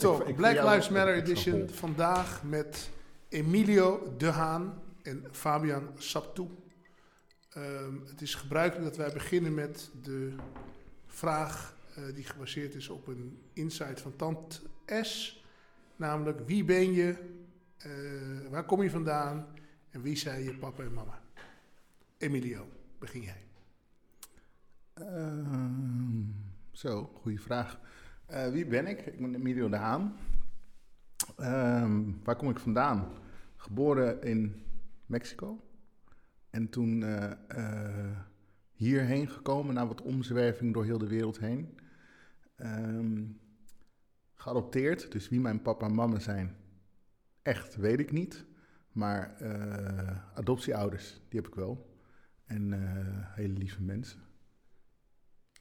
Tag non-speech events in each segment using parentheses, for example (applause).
Talk, ik Black Lives Matter Edition. Vandaag met Emilio De Haan en Fabian Saptou. Ehm, het is gebruikelijk dat wij beginnen met de vraag eh, die gebaseerd is op een insight van Tant S. Namelijk, wie ben je, eh, waar kom je vandaan en wie zijn je papa en mama? Emilio, begin jij. Ehm, zo, goede vraag. Eh, wie ben ik? Ik ben Emilio de Haan. Ehm, waar kom ik vandaan? Geboren in Mexico. En toen eh, eh, hierheen gekomen na wat omzwerving door heel de wereld heen. Ehm, geadopteerd, dus wie mijn papa en mama zijn, echt weet ik niet. Maar adoptieouders, die heb ik wel. En hele lieve mensen.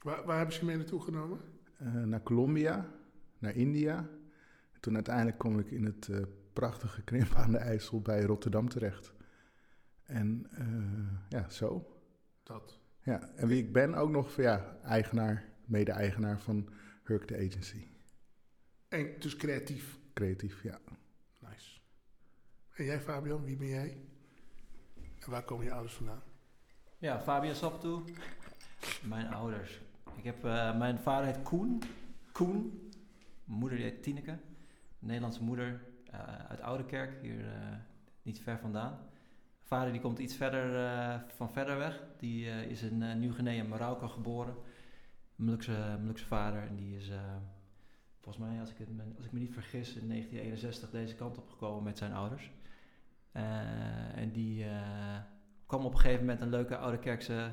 Waar, waar hebben ze je mee naartoe genomen? Eh, naar Colombia, naar India. Toen uiteindelijk kom ik in het eh, prachtige Krimp aan de IJssel bij Rotterdam terecht. En eh, ja, zo. Dat. Ja, en wie ik ben ook nog, ja, eigenaar, mede-eigenaar van Hurk the Agency. En dus creatief. Creatief, ja. Nice. En jij Fabian, wie ben jij? En waar komen je ouders vandaan? Ja, Fabian Saptoe. Mijn ouders. Ik heb, eh, mijn vader heet Koen. Koen. Mijn moeder heet Tineke. Nederlandse moeder eh, uit Oudekerk, hier eh, niet ver vandaan. Vader die komt iets verder van verder weg. Die is in Nieuw-Guinea Marokko geboren. Molukse, Molukse vader. En die is volgens mij, als ik, het, als ik me niet vergis, in 1961 deze kant op gekomen met zijn ouders. En die kwam op een gegeven moment een leuke oude kerkse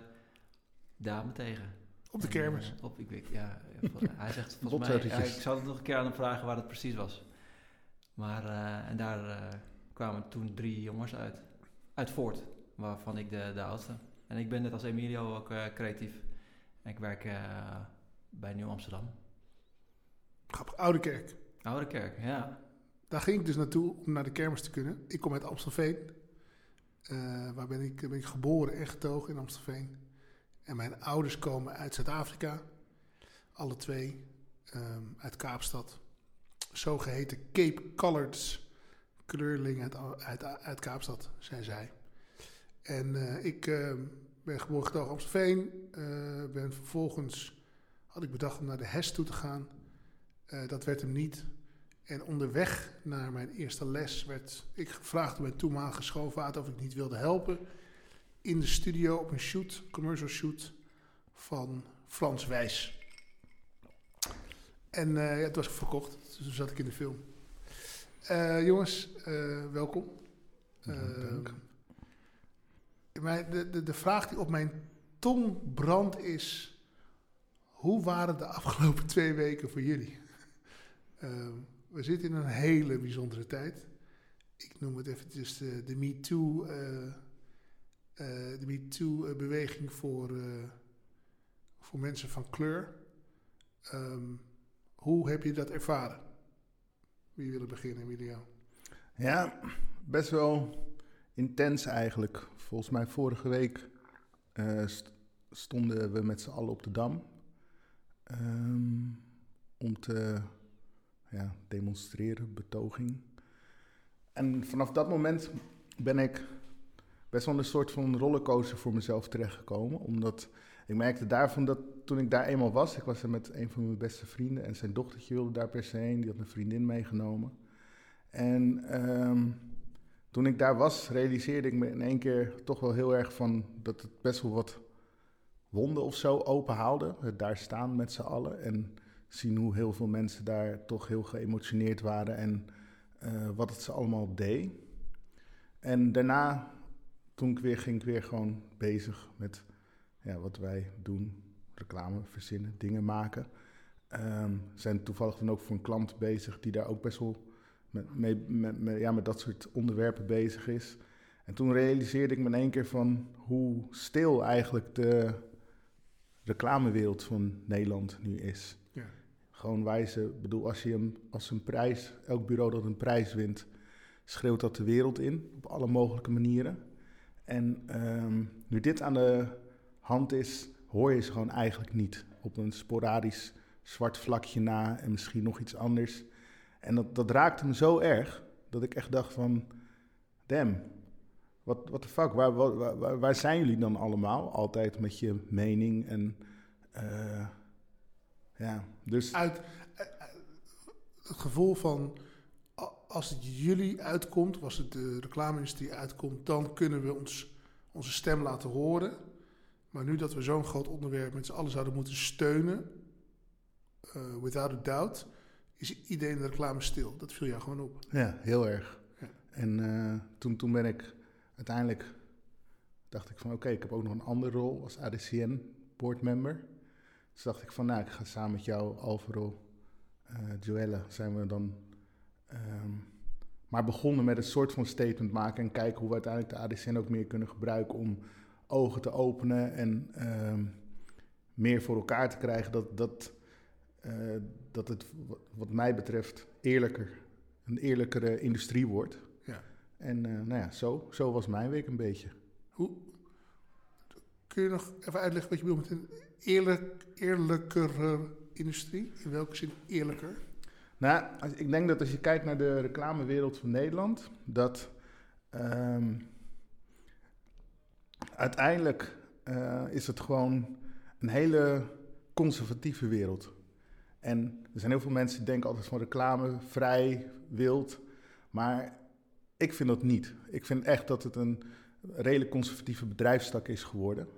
dame tegen. Op de En, kermis. eh, op, ik weet, ja, (laughs) hij zegt volgens mij, ja, ik zou het nog een keer aan hem vragen waar het precies was. Maar, eh, en daar eh, kwamen toen drie jongens uit, uit voort, waarvan ik de, de oudste. En ik ben net als Emilio ook creatief. En ik werk bij Nieuw Amsterdam. Grappig, Oude Kerk. Oude kerk, ja. Daar ging ik dus naartoe om naar de kermis te kunnen. Ik kom uit Amstelveen. Waar ben ik, ben ik geboren en getogen in Amstelveen. En mijn ouders komen uit Zuid-Afrika. Alle twee. ehm, uit Kaapstad. Zogeheten Cape Coloreds. Kleurling uit, uit, uit Kaapstad, zijn zij. En eh, ik ehm, ben geboren getogen in Amstelveen. Eh, ben vervolgens, had ik bedacht om naar de HES toe te gaan. Eh, dat werd hem niet. En onderweg naar mijn eerste les werd ik gevraagd door mijn toenmalige schoonvader of ik niet wilde helpen. In de studio op een shoot, commercial shoot van Frans Wijs. En eh, ja, het was verkocht, dus toen zat ik in de film. Eh, jongens, eh, welkom. Dank. mijn- de, de, de vraag die op mijn tong brandt is: hoe waren de afgelopen (laughs) twee weken voor jullie? We zitten in een hele bijzondere tijd. Ik noem het eventjes de, de MeToo, eh, eh, de MeToo-beweging voor, eh, voor mensen van kleur. Ehm, hoe heb je dat ervaren? Wie wil beginnen, Emilio? Ja, best wel intens eigenlijk. Volgens mij vorige week eh, st- stonden we met z'n allen op de Dam. ehm, om te ja, demonstreren, betoging. En vanaf dat moment ben ik best wel een soort van rollercoaster voor mezelf terechtgekomen. Omdat ik merkte daarvan dat toen ik daar eenmaal was, ik was er met een van mijn beste vrienden en zijn dochtertje wilde daar per se heen, die had een vriendin meegenomen. En ehm, toen ik daar was, realiseerde ik me in één keer toch wel heel erg van dat het best wel wat wonden of zo openhaalde. Het daar staan met z'n allen en zien hoe heel veel mensen daar toch heel geëmotioneerd waren en eh, wat het ze allemaal deed. En daarna, toen ik weer ging, ik weer gewoon bezig met ja, wat wij doen. Reclame verzinnen, dingen maken. Ehm zijn toevallig dan ook voor een klant bezig die daar ook best wel met, mee, met, met- ja, met dat soort onderwerpen bezig is. En toen realiseerde ik me in één keer van hoe stil eigenlijk de reclamewereld van Nederland nu is. Ja. Gewoon wijzen, bedoel, als je een, als een prijs, elk bureau dat een prijs wint, schreeuwt dat de wereld in op alle mogelijke manieren. En ehm, nu dit aan de hand is, hoor je ze gewoon eigenlijk niet. Op een sporadisch zwart vlakje na en misschien nog iets anders. En dat, dat raakte me zo erg dat ik echt dacht van, damn, wat the fuck, waar, waar, waar, zijn jullie dan allemaal? Altijd met je mening en eh, ja, dus... Uit, eh, eh, het gevoel van, als het jullie uitkomt, als het de reclame-industrie uitkomt, dan kunnen we ons, onze stem laten horen. Maar nu dat we zo'n groot onderwerp met z'n allen zouden moeten steunen, eh, without a doubt, is iedereen in de reclame stil. Dat viel jou gewoon op. Ja, heel erg. Ja. En eh, toen, toen ben ik uiteindelijk, dacht ik van oké, ik heb ook nog een andere rol als ADCN boardmember. Dus dacht ik van nou, ik ga samen met jou, Alvaro, eh Joelle, zijn we dan ehm, maar begonnen met een soort van statement maken en kijken hoe we uiteindelijk de ADCN ook meer kunnen gebruiken om ogen te openen en ehm, meer voor elkaar te krijgen. Dat, dat, eh, dat het wat- mij betreft eerlijker een eerlijkere industrie wordt. Ja. En eh, nou ja, zo, zo was mijn week een beetje. Hoe, kun je nog even uitleggen wat je bedoelt met een eerlijk, eerlijkere industrie? In welke zin eerlijker? Nou, ik denk dat als je kijkt naar de reclamewereld van Nederland, dat ehm, uiteindelijk eh, is het gewoon een hele conservatieve wereld. En er zijn heel veel mensen die denken altijd van reclame vrij, wild. Maar ik vind dat niet. Ik vind echt dat het een redelijk conservatieve bedrijfstak is geworden.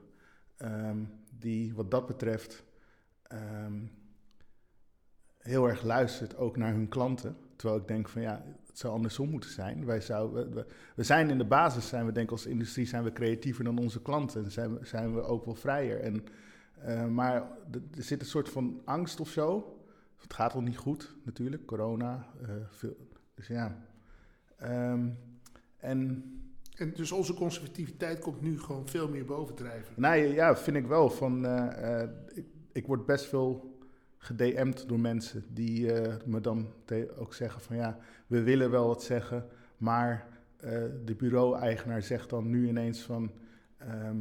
ehm, die wat dat betreft ehm, heel erg luistert ook naar hun klanten. Terwijl ik denk van ja, het zou andersom moeten zijn. Wij zouden, we, zijn in de basis, zijn we denk ik als industrie, zijn we creatiever dan onze klanten. En zijn we, zijn we ook wel vrijer. En, eh, maar er zit een soort van angst of zo. Het gaat wel niet goed natuurlijk, corona. eh, veel, dus ja. Ehm, en En dus onze conservativiteit komt nu gewoon veel meer bovendrijven. nou ja, vind ik wel. Van, eh, ik, ik word best veel gedM'd door mensen die eh, me dan ook zeggen van ja, we willen wel wat zeggen, maar eh, de bureau-eigenaar zegt dan nu ineens van ehm,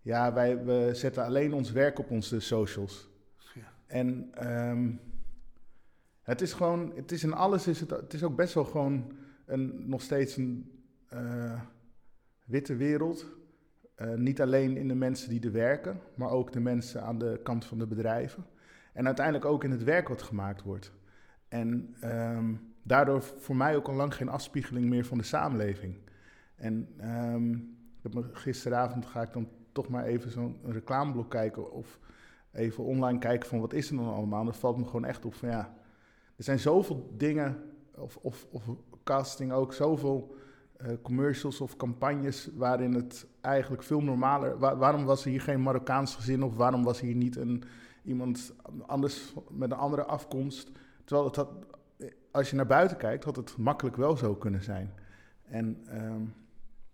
ja, wij we zetten alleen ons werk op onze socials. Ja. En ehm, het is gewoon, het is in alles is het, het is ook best wel gewoon een, nog steeds een eh, witte wereld. Niet alleen in de mensen die er werken, maar ook de mensen aan de kant van de bedrijven. En uiteindelijk ook in het werk wat gemaakt wordt. En ehm, daardoor voor mij ook al lang geen afspiegeling meer van de samenleving. En ehm, gisteravond ga ik dan toch maar even zo'n reclameblok kijken of even online kijken van wat is er dan allemaal. En dan valt me gewoon echt op van ja, er zijn zoveel dingen, of, of, of casting ook, zoveel eh, commercials of campagnes waarin het eigenlijk veel normaler... wa- waarom was er hier geen Marokkaans gezin of waarom was hier niet een, iemand anders met een andere afkomst? Terwijl het had, als je naar buiten kijkt, had het makkelijk wel zo kunnen zijn. En ehm,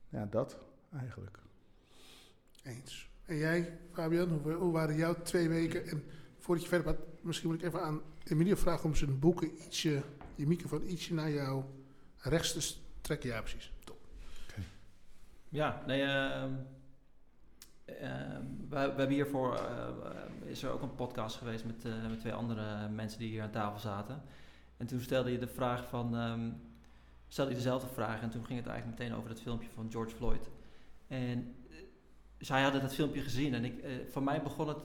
ja, dat eigenlijk. Eens. En jij, Fabian, hoe, hoe waren jouw twee weken? En voordat je verder gaat, misschien moet ik even aan Emilio vragen om zijn boeken ietsje, je microfoon ietsje naar jou rechts te trekken. Ja, precies. Top. Ja, nee, ehm, we, we hebben hiervoor, eh, is er ook een podcast geweest met, eh, met twee andere mensen die hier aan tafel zaten. En toen stelde je de vraag van, ehm, stelde je dezelfde vraag en toen ging het eigenlijk meteen over dat filmpje van George Floyd. En eh, zij hadden dat filmpje gezien en ik, voor mij begon het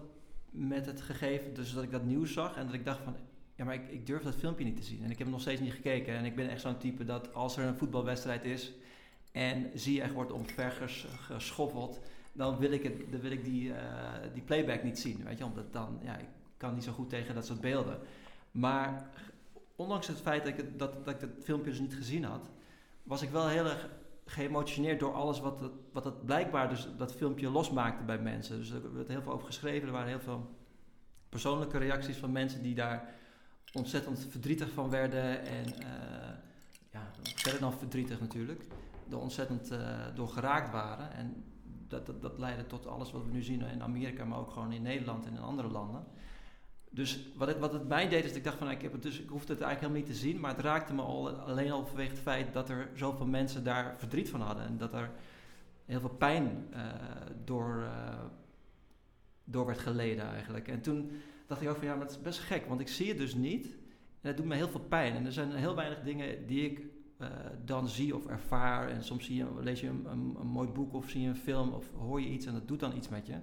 met het gegeven, dus dat ik dat nieuws zag en dat ik dacht van, ja maar ik, ik durf dat filmpje niet te zien. En ik heb nog steeds niet gekeken en ik ben echt zo'n type dat als er een voetbalwedstrijd is en zie je echt wordt omvergeschoffeld, dan wil ik, het, dan wil ik die, eh, die playback niet zien. Weet je, omdat dan, ja, ik kan niet zo goed tegen dat soort beelden. Maar ondanks het feit dat ik, dat, dat ik filmpje dus niet gezien had, was ik wel heel erg geëmotioneerd door alles wat het, wat het blijkbaar dus dat filmpje losmaakte bij mensen. Dus er werd heel veel over geschreven, er waren heel veel persoonlijke reacties van mensen die daar ontzettend verdrietig van werden en uh, ja, verder dan verdrietig natuurlijk, er ontzettend uh, door geraakt waren. En dat, dat, dat leidde tot alles wat we nu zien in Amerika, maar ook gewoon in Nederland en in andere landen. Dus wat het, wat het mij deed, is dat ik dacht van, ik, heb het dus, ik hoefde het eigenlijk helemaal niet te zien, maar het raakte me al alleen al vanwege het feit dat er zoveel mensen daar verdriet van hadden. En dat er heel veel pijn uh, door, uh, door werd geleden eigenlijk. En toen dacht ik ook van, ja, maar het is best gek, want ik zie het dus niet. En dat doet me heel veel pijn. En er zijn heel weinig dingen die ik eh, dan zie of ervaar. En soms zie je, lees je een, een, mooi boek of zie je een film of hoor je iets en dat doet dan iets met je.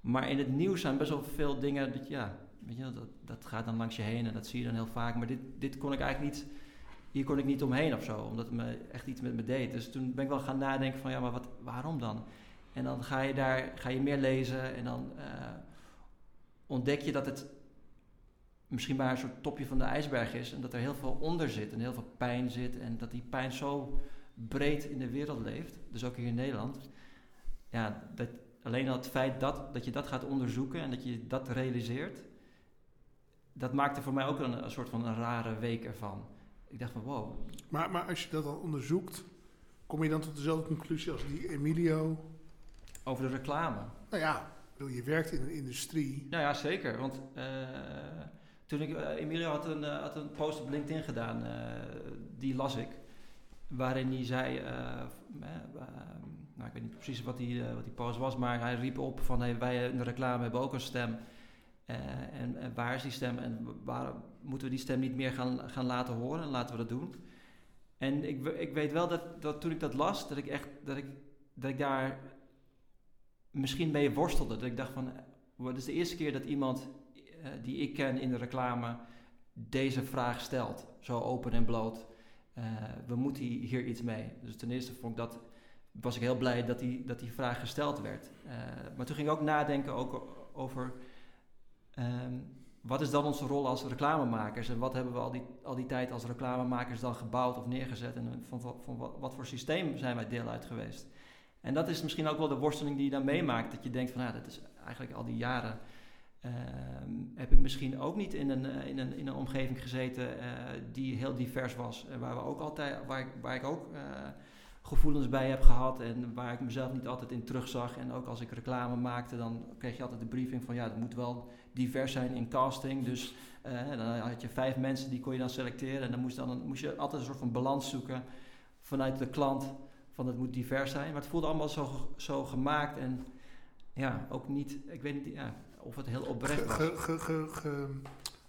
Maar in het nieuws zijn best wel veel dingen dat, ja, weet je, dat, dat gaat dan langs je heen en dat zie je dan heel vaak. Maar dit, dit kon ik eigenlijk niet, hier kon ik niet omheen of zo, omdat het me echt iets met me deed. Dus toen ben ik wel gaan nadenken van, ja, maar wat, waarom dan? En dan ga je daar, ga je meer lezen en dan uh, ontdek je dat het misschien maar een soort topje van de ijsberg is en dat er heel veel onder zit en heel veel pijn zit en dat die pijn zo breed in de wereld leeft, dus ook hier in Nederland. Ja, dat, alleen al het feit dat, dat je dat gaat onderzoeken en dat je dat realiseert, dat maakte voor mij ook een, een soort van een rare week ervan. Ik dacht van wow. Maar, maar als je dat dan onderzoekt, kom je dan tot dezelfde conclusie als die Emilio? Over de reclame. Nou ja, je werkt in een industrie. Nou ja, zeker. Want uh, toen ik, uh, Emilio had een, uh, had een post op LinkedIn gedaan, die las ik. Waarin hij zei, nou ik weet niet precies wat die, wat die post was, maar hij riep op van hey, wij in de reclame hebben ook een stem. En, en, waar is die stem en waar moeten we die stem niet meer gaan, gaan laten horen en laten we dat doen. En ik, ik weet wel dat, dat toen ik dat las, dat ik echt, dat ik, dat ik daar misschien mee worstelde. Dat ik dacht van, wat is de eerste keer dat iemand die ik ken in de reclame deze vraag stelt. Zo open en bloot. Uh, we moeten hier iets mee. Dus ten eerste vond ik dat, was ik heel blij dat die, dat die vraag gesteld werd. Uh, maar toen ging ik ook nadenken ook over um, wat is dan onze rol als reclamemakers en wat hebben we al die, al die tijd als reclamemakers dan gebouwd of neergezet en van, van, wat, voor systeem zijn wij deel uit geweest. En dat is misschien ook wel de worsteling die je dan meemaakt, dat je denkt van nou, dat is eigenlijk al die jaren heb ik misschien ook niet in een, uh, in een, in een omgeving gezeten uh, die heel divers was. En waar, we ook altijd, waar, ik, waar ik ook gevoelens bij heb gehad en waar ik mezelf niet altijd in terugzag. En ook als ik reclame maakte, dan kreeg je altijd de briefing van ja, het moet wel divers zijn in casting. Dus dan had je vijf mensen die kon je dan selecteren. En dan moest, dan, moest je altijd een soort van balans zoeken vanuit de klant van het moet divers zijn. Maar het voelde allemaal zo, zo gemaakt en ja, ook niet, ik weet niet ja, of het heel oprecht was. Ge, ge, ge,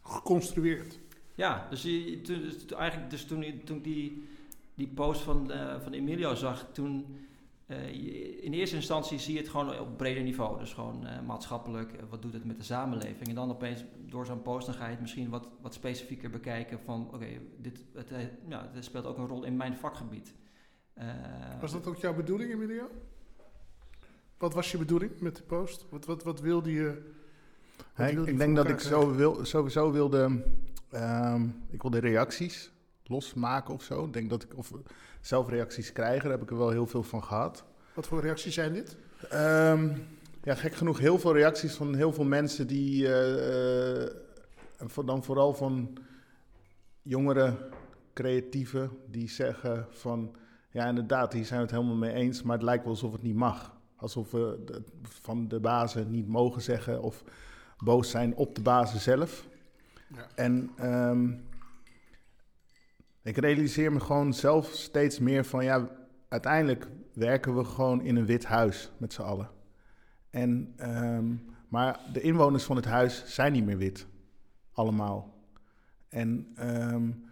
geconstrueerd. Ja, dus, je, toen, dus eigenlijk dus toen, toen die, die post van, uh, van Emilio zag, toen uh, in eerste instantie zie je het gewoon op breder niveau. Dus gewoon uh, maatschappelijk, wat doet het met de samenleving. En dan opeens door zo'n post dan ga je het misschien wat, wat specifieker bekijken van oké, okay, dit het, ja, dit speelt ook een rol in mijn vakgebied. was dat ook jouw bedoeling, Emilio? Wat was je bedoeling met de post? Wat, wat, wat wilde je? Ik denk dat ik zo wil, sowieso wilde. Um, ik wilde reacties losmaken of zo. Ik denk dat ik of zelf reacties krijgen. Daar heb ik er wel heel veel van gehad. Wat voor reacties zijn dit? Um, ja, gek genoeg heel veel reacties van heel veel mensen die. Uh, uh, dan vooral van jongere creatieven die zeggen van. Ja, inderdaad, hier zijn we het helemaal mee eens, maar het lijkt wel alsof het niet mag. Alsof we de, van de bazen niet mogen zeggen of boos zijn op de bazen zelf. Ja. En um, ik realiseer me gewoon zelf steeds meer van ja, uiteindelijk werken we gewoon in een wit huis met z'n allen. En, um, maar de inwoners van het huis zijn niet meer wit. Allemaal. En um,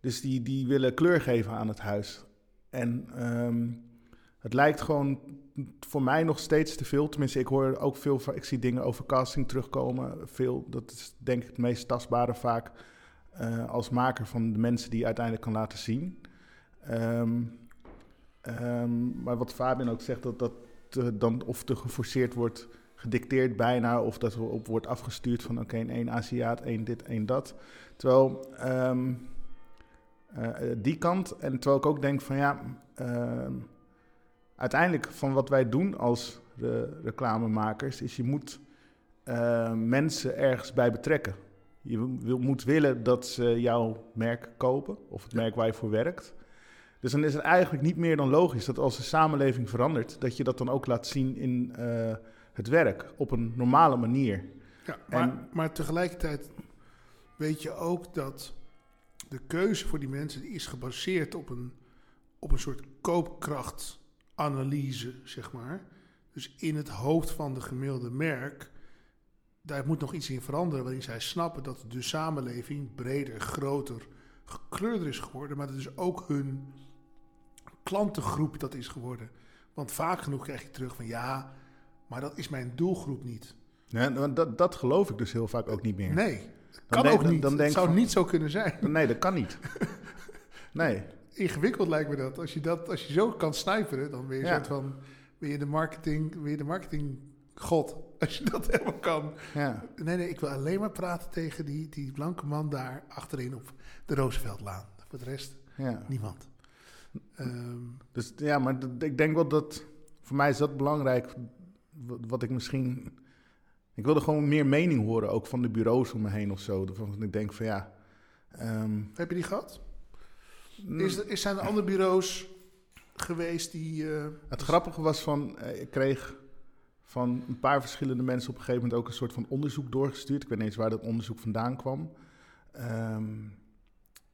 dus die, die willen kleur geven aan het huis. En het lijkt gewoon voor mij nog steeds te veel. Tenminste, ik hoor ook veel, ik zie dingen over casting terugkomen. Veel, dat is denk ik het meest tastbare vaak uh, als maker van de mensen die uiteindelijk kan laten zien. Um, um, maar wat Fabian ook zegt, dat dat dan of te geforceerd wordt, gedicteerd bijna, of dat er op wordt afgestuurd van oké, okay, één Aziat, één dit, één dat. Terwijl um, uh, die kant, en terwijl ik ook denk van ja uiteindelijk van wat wij doen als re reclamemakers, is je moet uh, mensen ergens bij betrekken. Je wil, moet willen dat ze jouw merk kopen, of het merk waar je voor werkt. Dus dan is het eigenlijk niet meer dan logisch dat als de samenleving verandert, dat je dat dan ook laat zien in uh, het werk, op een normale manier. Ja, maar, en, maar tegelijkertijd weet je ook dat de keuze voor die mensen is gebaseerd op een, op een soort koopkracht analyse, zeg maar. Dus in het hoofd van de gemiddelde merk daar moet nog iets in veranderen waarin zij snappen dat de samenleving breder, groter, gekleurder is geworden, maar dat is ook hun klantengroep dat is geworden. Want vaak genoeg krijg je terug van ja, maar dat is mijn doelgroep niet. Nee, dat, dat geloof ik dus heel vaak ook niet meer. Nee, Dan kan denk- ook niet. dan denk het zou van- niet zo kunnen zijn. Nee, dat kan niet. (laughs) Nee. Ingewikkeld lijkt me dat. Als je, dat, als je zo kan snijveren, dan ben je, Ja. soort van, ben je de marketing, ben je de marketing god. Als je dat (laughs) helemaal kan. Ja. Nee, nee, ik wil alleen maar praten tegen die, die blanke man daar achterin op de Rooseveltlaan. Voor de rest ja. niemand. Ehm, Dus ja, maar ik denk wel dat... Voor mij is dat belangrijk. Wat, wat ik misschien... Ik wilde gewoon meer mening horen, ook van de bureaus om me heen of zo. Van, ik denk van ja... ehm, heb je die gehad? Is, is, zijn er andere bureaus geweest die... eh, Het grappige was van, eh, ik kreeg van een paar verschillende mensen op een gegeven moment ook een soort van onderzoek doorgestuurd. Ik weet niet eens waar dat onderzoek vandaan kwam. Ehm,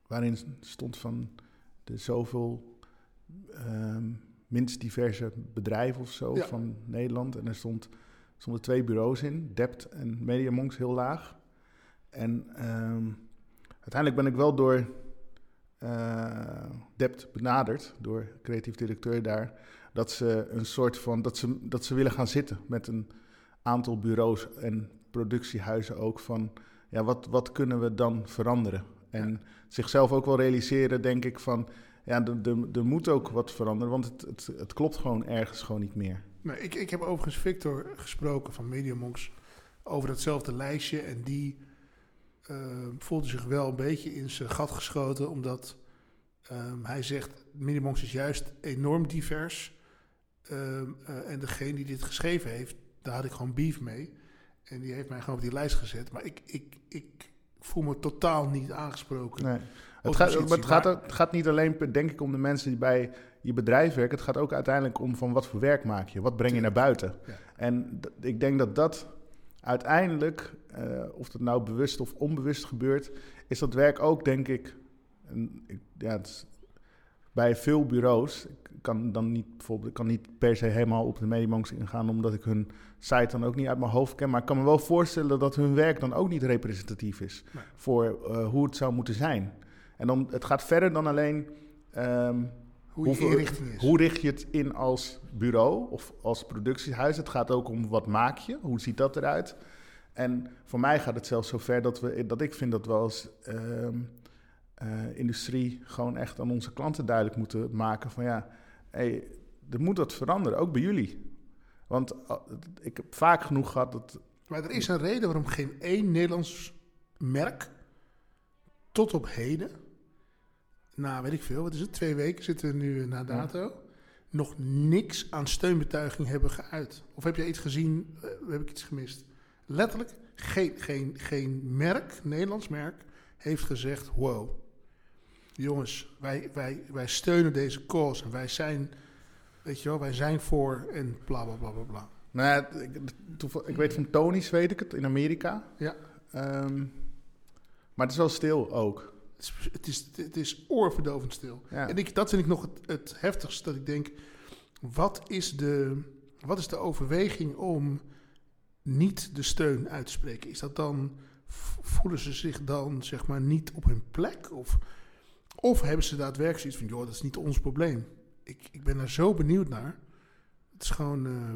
waarin stond van de zoveel ehm, minst diverse bedrijven of zo Ja. van Nederland. En er stond, stonden twee bureaus in, Dept en Mediamonks, heel laag. En ehm, uiteindelijk ben ik wel door Dept benaderd, door creatief directeur daar, dat ze een soort van, dat ze, dat ze willen gaan zitten met een aantal bureaus en productiehuizen ook van, ja, wat, wat kunnen we dan veranderen? En zichzelf ook wel realiseren, denk ik, van, ja, er- moet ook wat veranderen, want het, het, het klopt gewoon ergens gewoon niet meer. Nee, ik, ik heb overigens Victor gesproken van Mediamonks over datzelfde lijstje. En die eh, voelde zich wel een beetje in zijn gat geschoten. Omdat ehm, hij zegt, Mediamonks is juist enorm divers. Ehm, eh, en degene die dit geschreven heeft, daar had ik gewoon beef mee. En die heeft mij gewoon op die lijst gezet. Maar ik, ik, ik voel me totaal niet aangesproken. Nee. Het, gaat, positie, maar het, gaat, maar- ook- het gaat niet alleen, denk ik, om de mensen die bij je bedrijf werken. Het gaat ook uiteindelijk om van wat voor werk maak je? Wat breng je naar buiten? Ja. En ik denk dat dat uiteindelijk, eh, of dat nou bewust of onbewust gebeurt, is dat werk ook, denk ik, en ik, ja, is bij veel bureaus. Ik kan dan niet, bijvoorbeeld, ik kan niet per se helemaal op de Mediamonks ingaan, omdat ik hun site dan ook niet uit mijn hoofd ken. Maar ik kan me wel voorstellen dat hun werk dan ook niet representatief is Nee. voor eh, hoe het zou moeten zijn. En dan, het gaat verder dan alleen ehm, Hoe je Hoeveel- inrichting is. hoe richt je het in als bureau of als productiehuis. Het gaat ook om wat maak je, hoe ziet dat eruit. En voor mij gaat het zelfs zover dat, we, dat ik vind dat we als ehm, eh, industrie gewoon echt aan onze klanten duidelijk moeten maken van ja, hey, er moet wat veranderen, ook bij jullie. Want uh, ik heb vaak genoeg gehad dat Maar er is een reden waarom geen één Nederlands merk tot op heden, na weet ik veel, wat is het, twee weken zitten we nu na dato, nog niks aan steunbetuiging hebben geuit. Of heb jij iets gezien, eh, heb ik iets gemist? Letterlijk, geen, geen, geen merk, Nederlands merk, heeft gezegd, wow, jongens, wij, wij, wij steunen deze cause en wij zijn, weet je wel, wij zijn voor en bla bla bla bla bla. Nou ja, ik, toeval- ik weet van Tony's, weet ik het, in Amerika. Ja. Ehm, maar het is wel stil ook. Het is, het is, oorverdovend stil. Ja. En ik, dat vind ik nog het, het heftigste. Dat ik denk, wat is, de, wat is de overweging om niet de steun uit te spreken? Is dat dan, voelen ze zich dan zeg maar niet op hun plek? Of, of hebben ze daadwerkelijk zoiets van, joh, dat is niet ons probleem. Ik, ik ben daar zo benieuwd naar. Het is gewoon eh,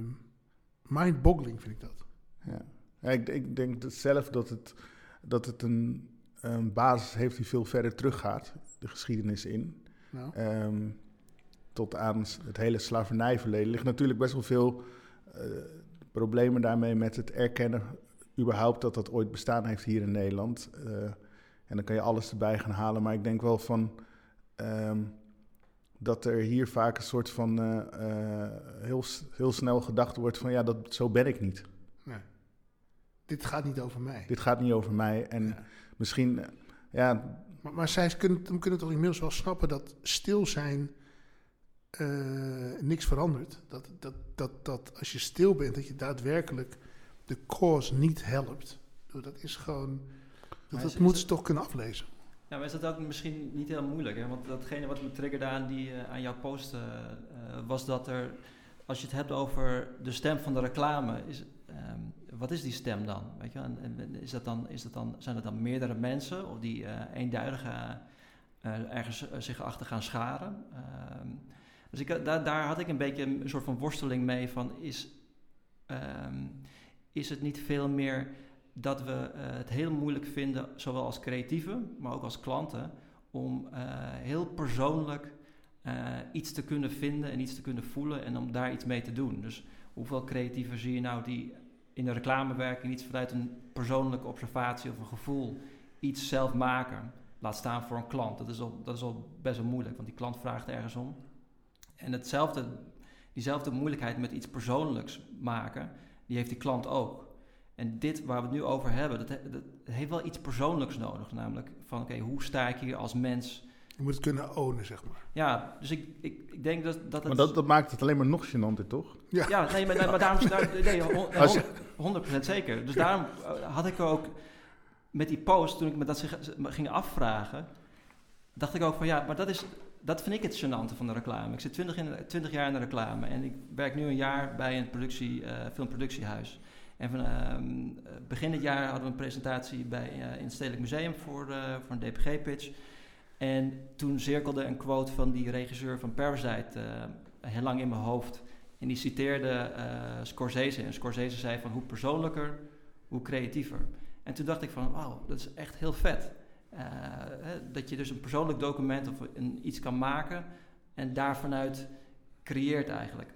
mind-boggling, vind ik dat. Ja. Ja, ik, ik denk zelf dat het, dat het een, een basis heeft die veel verder teruggaat, de geschiedenis in. Nou, Ehm, tot aan het hele slavernijverleden. Er ligt natuurlijk best wel veel eh, problemen daarmee met het erkennen überhaupt dat dat ooit bestaan heeft hier in Nederland. Eh, en dan kan je alles erbij gaan halen. Maar ik denk wel van ehm, dat er hier vaak een soort van eh, heel, heel snel gedacht wordt van ja, dat, zo ben ik niet. nee. Dit gaat niet over mij. Dit gaat niet over mij. En Ja. Misschien, eh, ja, Maar, maar zij kunnen, kunnen toch inmiddels wel snappen dat stil zijn eh, niks verandert. Dat, dat, dat, dat als je stil bent, dat je daadwerkelijk de cause niet helpt. Dat is gewoon. Dat, dat moeten ze toch kunnen aflezen. Ja, maar is dat ook misschien niet heel moeilijk? Hè? Want datgene wat me triggerde aan, die, eh, aan jouw post was dat er, als je het hebt over de stem van de reclame, is, ehm, wat is die stem dan? Weet je? Is dat dan, is dat dan, zijn het dan meerdere mensen of die uh, eenduidig uh, ergens zich achter gaan scharen? Ehm, dus ik, daar, daar had ik een beetje een soort van worsteling mee van is, um, is het niet veel meer dat we het heel moeilijk vinden, zowel als creatieven, maar ook als klanten, om heel persoonlijk iets te kunnen vinden en iets te kunnen voelen en om daar iets mee te doen. Dus hoeveel creatieven zie je nou die in de reclamewerking iets vanuit een persoonlijke observatie of een gevoel iets zelf maken. Laat staan voor een klant. Dat is al, dat is al best wel moeilijk, want die klant vraagt ergens om. En hetzelfde, diezelfde moeilijkheid met iets persoonlijks maken, die heeft die klant ook. En dit waar we het nu over hebben, dat, dat heeft wel iets persoonlijks nodig. Namelijk van oké, hoe sta ik hier als mens je moet het kunnen ownen, zeg maar. Ja, dus ik, ik, ik denk dat, dat het... Maar dat, dat maakt het alleen maar nog gênanter, toch? Ja, ja nee, maar, maar daarom... Daar, (laughs) nee, 100%, zeker. Dus daarom eh, had ik ook met die post, toen ik me dat ging afvragen, dacht ik ook van ja, maar dat is... Dat vind ik het gênante van de reclame. Ik zit 20, in, 20 jaar in de reclame en ik werk nu een jaar bij een productie, uh, filmproductiehuis. En van uh, begin dit jaar hadden we een presentatie bij, uh, in het Stedelijk Museum voor, voor een DPG-pitch. En toen cirkelde een quote van die regisseur van Parasite uh, heel lang in mijn hoofd. En die citeerde uh, Scorsese. En Scorsese zei van hoe persoonlijker, hoe creatiever. En toen dacht ik van wauw, dat is echt heel vet. Hè, dat je dus een persoonlijk document of een, iets kan maken en daar vanuit creëert eigenlijk.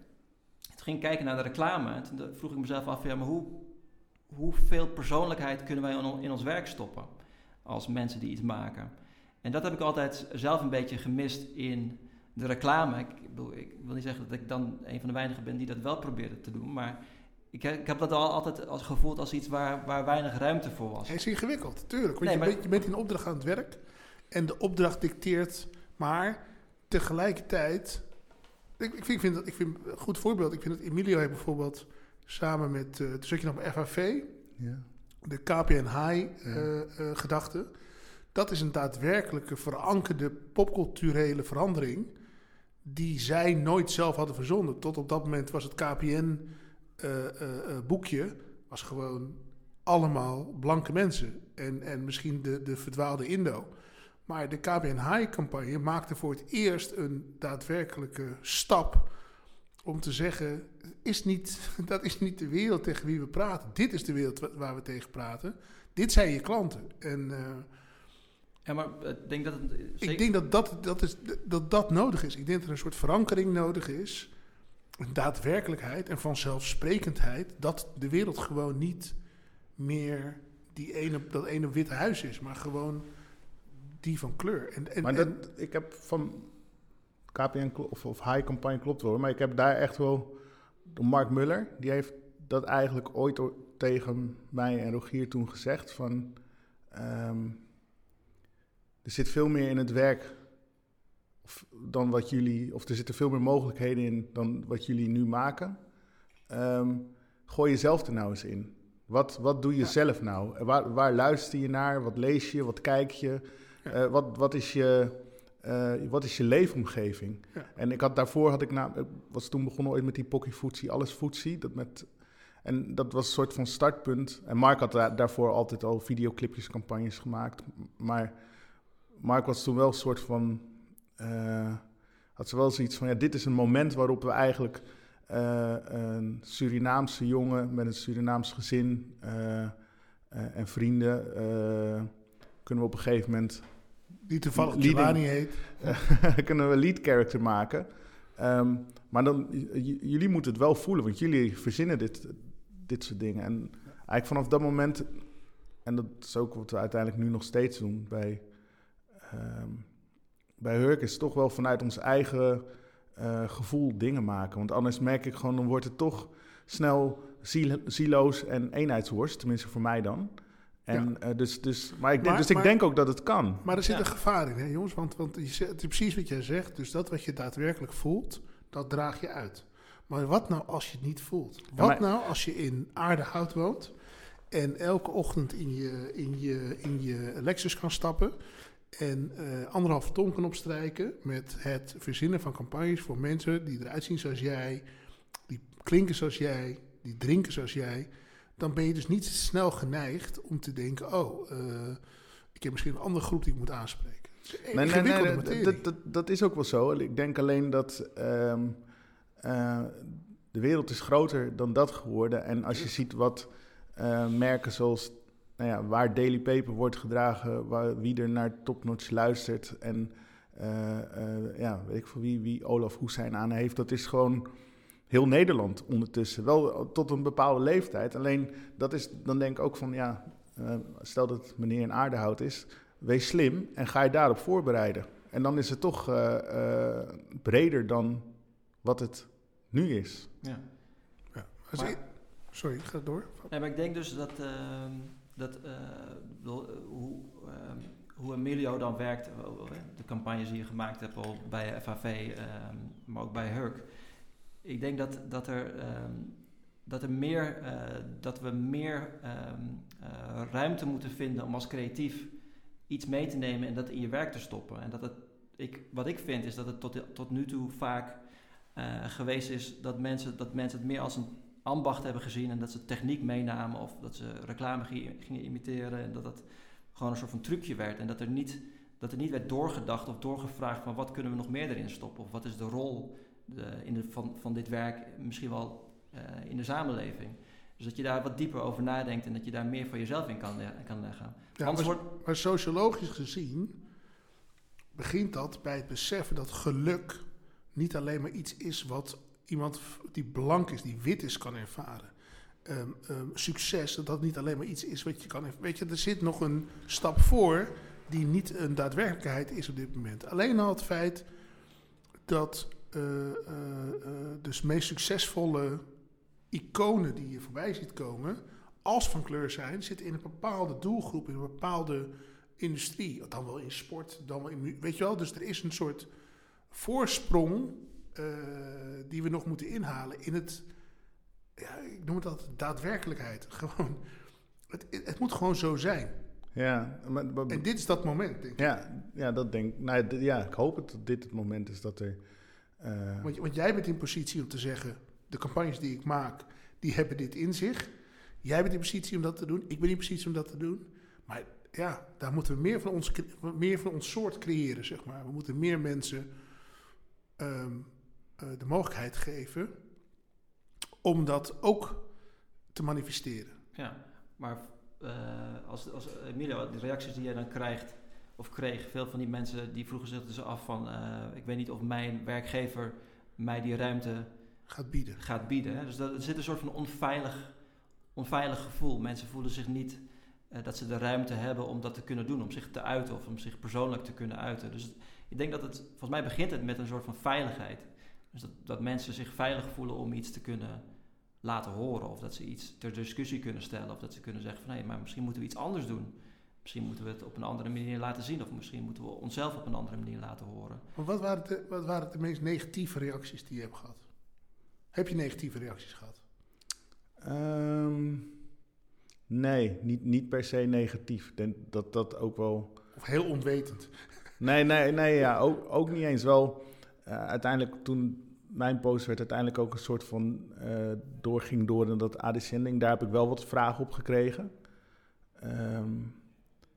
Toen ging ik kijken naar de reclame en toen vroeg ik mezelf af, ja, maar hoe, hoeveel persoonlijkheid kunnen wij in ons werk stoppen als mensen die iets maken? En dat heb ik altijd zelf een beetje gemist in de reclame. Ik, ik, wil niet zeggen dat ik dan een van de weinigen ben die dat wel probeerde te doen, maar ik, ik heb dat al altijd als gevoeld als iets waar, waar weinig ruimte voor was. Hij is ingewikkeld, tuurlijk. Want je, bent, je bent in opdracht aan het werk en de opdracht dicteert, maar tegelijkertijd. Ik, ik, vind, ik, vind, dat, ik vind een goed voorbeeld. Ik vind dat Emilio heeft bijvoorbeeld samen met. Uh, toen zat je nog bij FAV. Ja. De KPN High uh, uh, gedachte dat is een daadwerkelijke verankerde popculturele verandering. die zij nooit zelf hadden verzonnen. Tot op dat moment was het KPN-boekje. Eh, eh, eh, was gewoon allemaal blanke mensen. En, en misschien de, de verdwaalde Indo. Maar de KPN High-campagne maakte voor het eerst een daadwerkelijke stap om te zeggen: is niet, (laughs) dat is niet de wereld tegen wie we praten. Dit is de wereld waar we tegen praten. Dit zijn je klanten. En ja, maar ik denk dat het... Ik denk dat dat, dat, is, dat dat nodig is. Ik denk dat er een soort verankering nodig is. Een daadwerkelijkheid en vanzelfsprekendheid. Dat de wereld gewoon niet meer die ene, dat ene witte huis is. Maar gewoon die van kleur. En, en, maar dat, ik heb van KPN of, of High Campagne klopt wel. Maar ik heb daar echt wel... Mark Muller, die heeft dat eigenlijk ooit tegen mij en Rogier toen gezegd. Van... Um, er zit veel meer in het werk of, dan wat jullie, of er zitten veel meer mogelijkheden in dan wat jullie nu maken. Um, gooi jezelf er nou eens in. Wat, wat doe je zelf nou? Waar, waar luister je naar? Wat lees je? Wat kijk je? Uh, wat, wat, is je uh, wat is je leefomgeving? Ja. En ik had daarvoor, had ik na, was toen begonnen ooit met die Pocky Footsie, alles Footsie. Dat met, en dat was een soort van startpunt. En Mark had daar, daarvoor altijd al videoclipjes, campagnes gemaakt. Maar Mark was toen wel een soort van. Uh, had ze wel zoiets van: ja, dit is een moment waarop we eigenlijk uh, een Surinaamse jongen met een Surinaams gezin uh, en vrienden. kunnen we op een gegeven moment. Die toevallig Giovanni heet. (laughs) kunnen we lead character maken. Um, maar dan, jullie moeten het wel voelen, want jullie verzinnen dit, dit soort dingen. En eigenlijk vanaf dat moment, en dat is ook wat we uiteindelijk nu nog steeds doen bij um, bij Hurk is het toch wel vanuit ons eigen uh, gevoel dingen maken. Want anders merk ik gewoon, dan wordt het toch snel silo's en eenheidsworst. Tenminste voor mij dan. En, ja. uh, dus, dus, maar ik, denk, maar, dus ik denk ook dat het kan. Maar er zit ja. een gevaar in, hè, jongens. Want, want je zegt, het is precies wat jij zegt. Dus dat wat je daadwerkelijk voelt, dat draag je uit. Maar wat nou als je het niet voelt? Wat maar, nou als je in aardehout woont... en elke ochtend in je, in je, in je Lexus kan stappen en uh, anderhalf ton kan opstrijken met het verzinnen van campagnes voor mensen die eruit zien zoals jij, die klinken zoals jij, die drinken zoals jij. dan ben je dus niet snel geneigd om te denken: oh, eh, ik heb misschien een andere groep die ik moet aanspreken. Nee, nee, nee, dat- dat, is ook wel zo. Ik denk alleen dat ehm, eh, de wereld is groter dan dat geworden. En als je ziet wat merken zoals nou ja, waar Daily Paper wordt gedragen, waar, wie er naar Topnotch luistert en eh, eh, ja, weet ik voor wie, wie Olaf Hoesijn aan heeft, dat is gewoon heel Nederland ondertussen. Wel tot een bepaalde leeftijd. Alleen dat is, dan denk ik ook van ja, eh, stel dat meneer een aardehout is, wees slim en ga je daarop voorbereiden. En dan is het toch eh, eh, breder dan wat het nu is. Ja. Als Maar- ik- sorry, ga door. Nee, maar ik denk dus dat, ehm, dat eh, eh, hoe, ehm, hoe Emilio dan werkt, eh, de campagnes die je gemaakt hebt al bij FAV, ehm, maar ook bij Hurk. Ik denk dat, dat, er, ehm, dat, er meer, dat we meer ruimte moeten vinden om als creatief iets mee te nemen en dat in je werk te stoppen. En dat het, ik, wat ik vind is dat het tot, tot nu toe vaak geweest is dat mensen, dat mensen het meer als een ambacht hebben gezien en dat ze techniek meenamen of dat ze reclame gi- gingen imiteren en dat dat gewoon een soort van trucje werd en dat er niet, dat er niet werd doorgedacht of doorgevraagd van wat kunnen we nog meer erin stoppen of wat is de rol de, in de, van, van dit werk misschien wel eh, in de samenleving. Dus dat je daar wat dieper over nadenkt en dat je daar meer van jezelf in kan, kan leggen. Ja, Anders maar, wordt, maar sociologisch gezien begint dat bij het beseffen dat geluk niet alleen maar iets is wat iemand die blank is, die wit is, kan ervaren. Ehm, ehm, succes, dat dat niet alleen maar iets is wat je kan. Weet je, er zit nog een stap voor die niet een daadwerkelijkheid is op dit moment. Alleen al het feit dat eh, dus meest succesvolle iconen die je voorbij ziet komen, als van kleur zijn, zitten in een bepaalde doelgroep, in een bepaalde industrie. Dan wel in sport, dan wel in... Weet je wel, dus er is een soort voorsprong die we nog moeten inhalen in het... Ja, ik noem het altijd daadwerkelijkheid. (laughs) Gewoon, het, het moet gewoon zo zijn. Ja, maar, maar- En dit is dat moment, denk ik. ja, ja, dat denk ik. Nou, ja, ik hoop het dat dit het moment is dat er. eh, Want, want jij bent in positie om te zeggen... de campagnes die ik maak, die hebben dit in zich. Jij bent in positie om dat te doen. Ik ben in positie om dat te doen. Maar ja, daar moeten we meer van ons, meer van ons soort creëren, zeg maar. We moeten meer mensen ehm, eh, de mogelijkheid geven... om dat ook te manifesteren. ja, maar eh, als, als Emilio, de reacties die jij dan krijgt of kreeg, veel van die mensen die vroegen zich dus af van, eh, ik weet niet of mijn werkgever mij die ruimte Gaat bieden. gaat bieden. Hè? Dus dat, er zit een soort van onveilig, onveilig gevoel. Mensen voelen zich niet eh, dat ze de ruimte hebben om dat te kunnen doen, om zich te uiten of om zich persoonlijk te kunnen uiten. Dus ik denk dat het, volgens mij begint het met een soort van veiligheid. Dus dat, dat mensen zich veilig voelen om iets te kunnen laten horen, of dat ze iets ter discussie kunnen stellen, of dat ze kunnen zeggen van hé, maar misschien moeten we iets anders doen. Misschien moeten we het op een andere manier laten zien, of misschien moeten we onszelf op een andere manier laten horen. Maar wat waren, de, wat waren de meest negatieve reacties die je hebt gehad? Heb je negatieve reacties gehad? ehm, nee, niet, niet per se negatief. Ik denk dat dat ook wel. Of heel onwetend? Nee, nee, nee, ja, ook, ook niet eens wel. Eh, uiteindelijk toen mijn post werd uiteindelijk ook een soort van eh, doorging door in dat AD-zending. Daar heb ik wel wat vragen op gekregen. Ehm,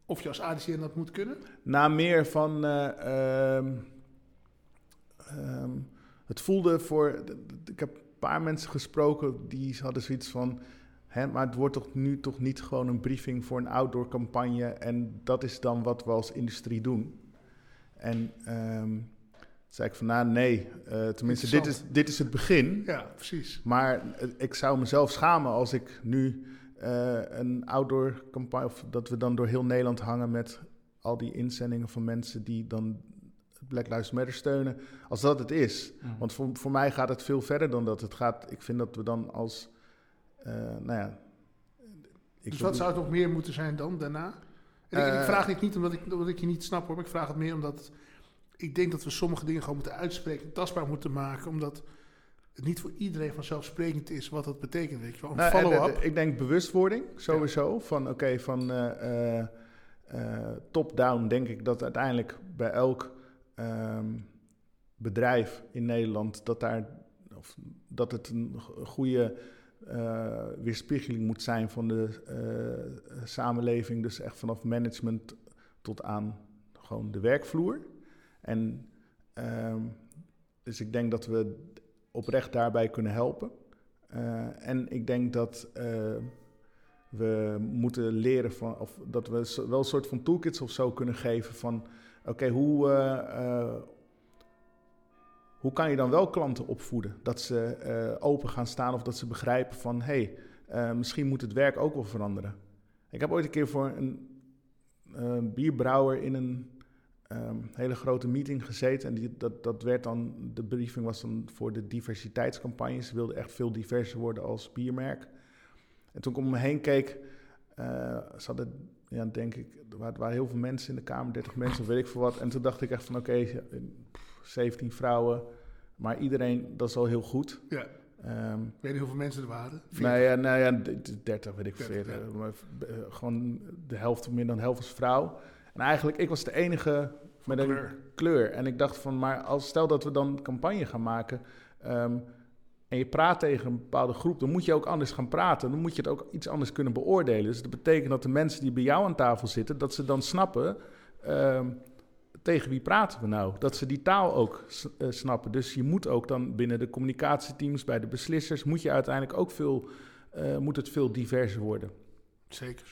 Of je als ADCN dat moet kunnen? Na meer van. eh, ehm, ehm, het voelde voor. Ik heb een paar mensen gesproken die hadden zoiets van. Hè, maar het wordt toch nu toch niet gewoon een briefing voor een outdoor campagne. En dat is dan wat we als industrie doen. En zei ik van nou nee, eh, tenminste dit is, dit is het begin. Ja, precies. Maar eh, ik zou mezelf schamen als ik nu eh, een outdoor campagne, of dat we dan door heel Nederland hangen met al die inzendingen van mensen die dan Black Lives Matter steunen. Als dat het is. Want voor, voor mij gaat het veel verder dan dat. Het gaat, ik vind dat we dan als, nou ja. Ik dus wat zou het nog meer moeten zijn dan daarna? En ik, ik vraag dit niet omdat ik, omdat ik je niet snap hoor, maar ik vraag het meer omdat ik denk dat we sommige dingen gewoon moeten uitspreken, tastbaar moeten maken, omdat het niet voor iedereen vanzelfsprekend is wat dat betekent. Weet je wel. Een Nou, follow-up. eh, ik denk bewustwording, sowieso. Van oké, van eh, eh, top-down denk ik dat uiteindelijk bij elk ehm, bedrijf in Nederland dat daar of dat het een go- goede weerspiegeling moet zijn van de samenleving. Dus echt vanaf management tot aan gewoon de werkvloer. En ehm, dus ik denk dat we oprecht daarbij kunnen helpen. Eh, en ik denk dat eh, we moeten leren van, of dat we wel een soort van toolkits of zo kunnen geven van, oké, hoe, eh, hoe kan je dan wel klanten opvoeden? Dat ze open gaan staan of dat ze begrijpen van, hé, hey, misschien moet het werk ook wel veranderen. Ik heb ooit een keer voor een bierbrouwer in een ehm, hele grote meeting gezeten. En die, dat, dat werd dan, de briefing was dan voor de diversiteitscampagne. Ze wilden echt veel diverser worden als biermerk. En toen ik om me heen keek, eh ze hadden, ja, denk ik, er waren, heel veel mensen in de kamer, 30 mensen weet ik veel wat. En toen dacht ik echt van, oké, ja, pff, 17 vrouwen, maar iedereen, dat is al heel goed. Ja. Ik weet niet hoeveel mensen er waren. nou ja, nou ja, d- d- 30 weet ik 30, 40. ja. Maar eh, gewoon de helft, meer dan de helft was vrouw. En eigenlijk, ik was de enige met een kleur. kleur. En ik dacht van, maar als stel dat we dan campagne gaan maken... ehm, en je praat tegen een bepaalde groep, dan moet je ook anders gaan praten. Dan moet je het ook iets anders kunnen beoordelen. Dus dat betekent dat de mensen die bij jou aan tafel zitten, dat ze dan snappen... ehm, tegen wie praten we nou? Dat ze die taal ook eh, snappen. Dus je moet ook dan binnen de communicatieteams, bij de beslissers, moet je uiteindelijk ook veel, eh, moet het veel diverser worden.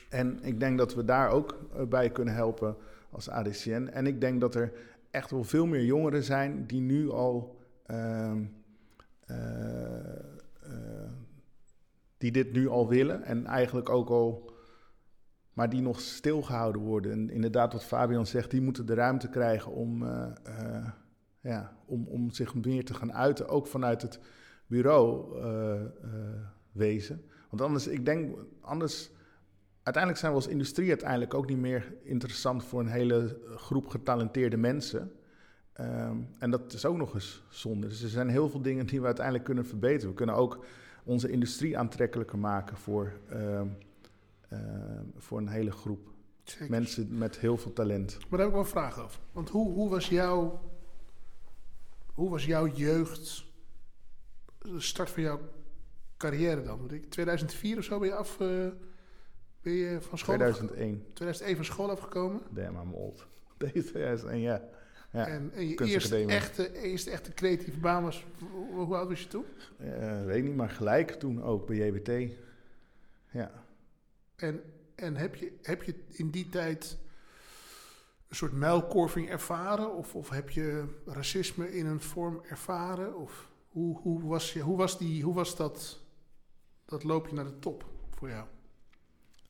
En ik denk dat we daar ook eh, bij kunnen helpen als ADCN. En ik denk dat er echt wel veel meer jongeren zijn die nu al. ehm, eh, eh, die dit nu al willen en eigenlijk ook al. Maar die nog stilgehouden worden. En inderdaad, wat Fabian zegt, die moeten de ruimte krijgen om, ja, om, om zich meer te gaan uiten. Ook vanuit het bureau wezen. Want anders, ik denk, anders uiteindelijk zijn we als industrie uiteindelijk ook niet meer interessant voor een hele groep getalenteerde mensen. Ehm, en dat is ook nog eens zonde. Dus er zijn heel veel dingen die we uiteindelijk kunnen verbeteren. We kunnen ook onze industrie aantrekkelijker maken voor, ehm, ehm, voor een hele groep Zeker. mensen met heel veel talent. Maar daar heb ik wel een vraag over. Want hoe, hoe, was jouw, hoe was jouw jeugd, de start van jouw carrière dan? Want ik, 2004 of zo ben je, af, eh, ben je van school 2001, 2001 van school afgekomen. damn I'm old. (laughs) Deze 2001, ja. ja. en, en je eerste echte, eerste echte creatieve baan was, hoe, hoe oud was je toen? Eh, weet niet, maar gelijk toen ook bij JBT. Ja. En, en heb, je, heb je in die tijd een soort muilkorving ervaren? Of, of heb je racisme in een vorm ervaren? Of hoe, hoe, was, je, hoe, was, die, hoe was dat, dat loopje naar de top voor jou?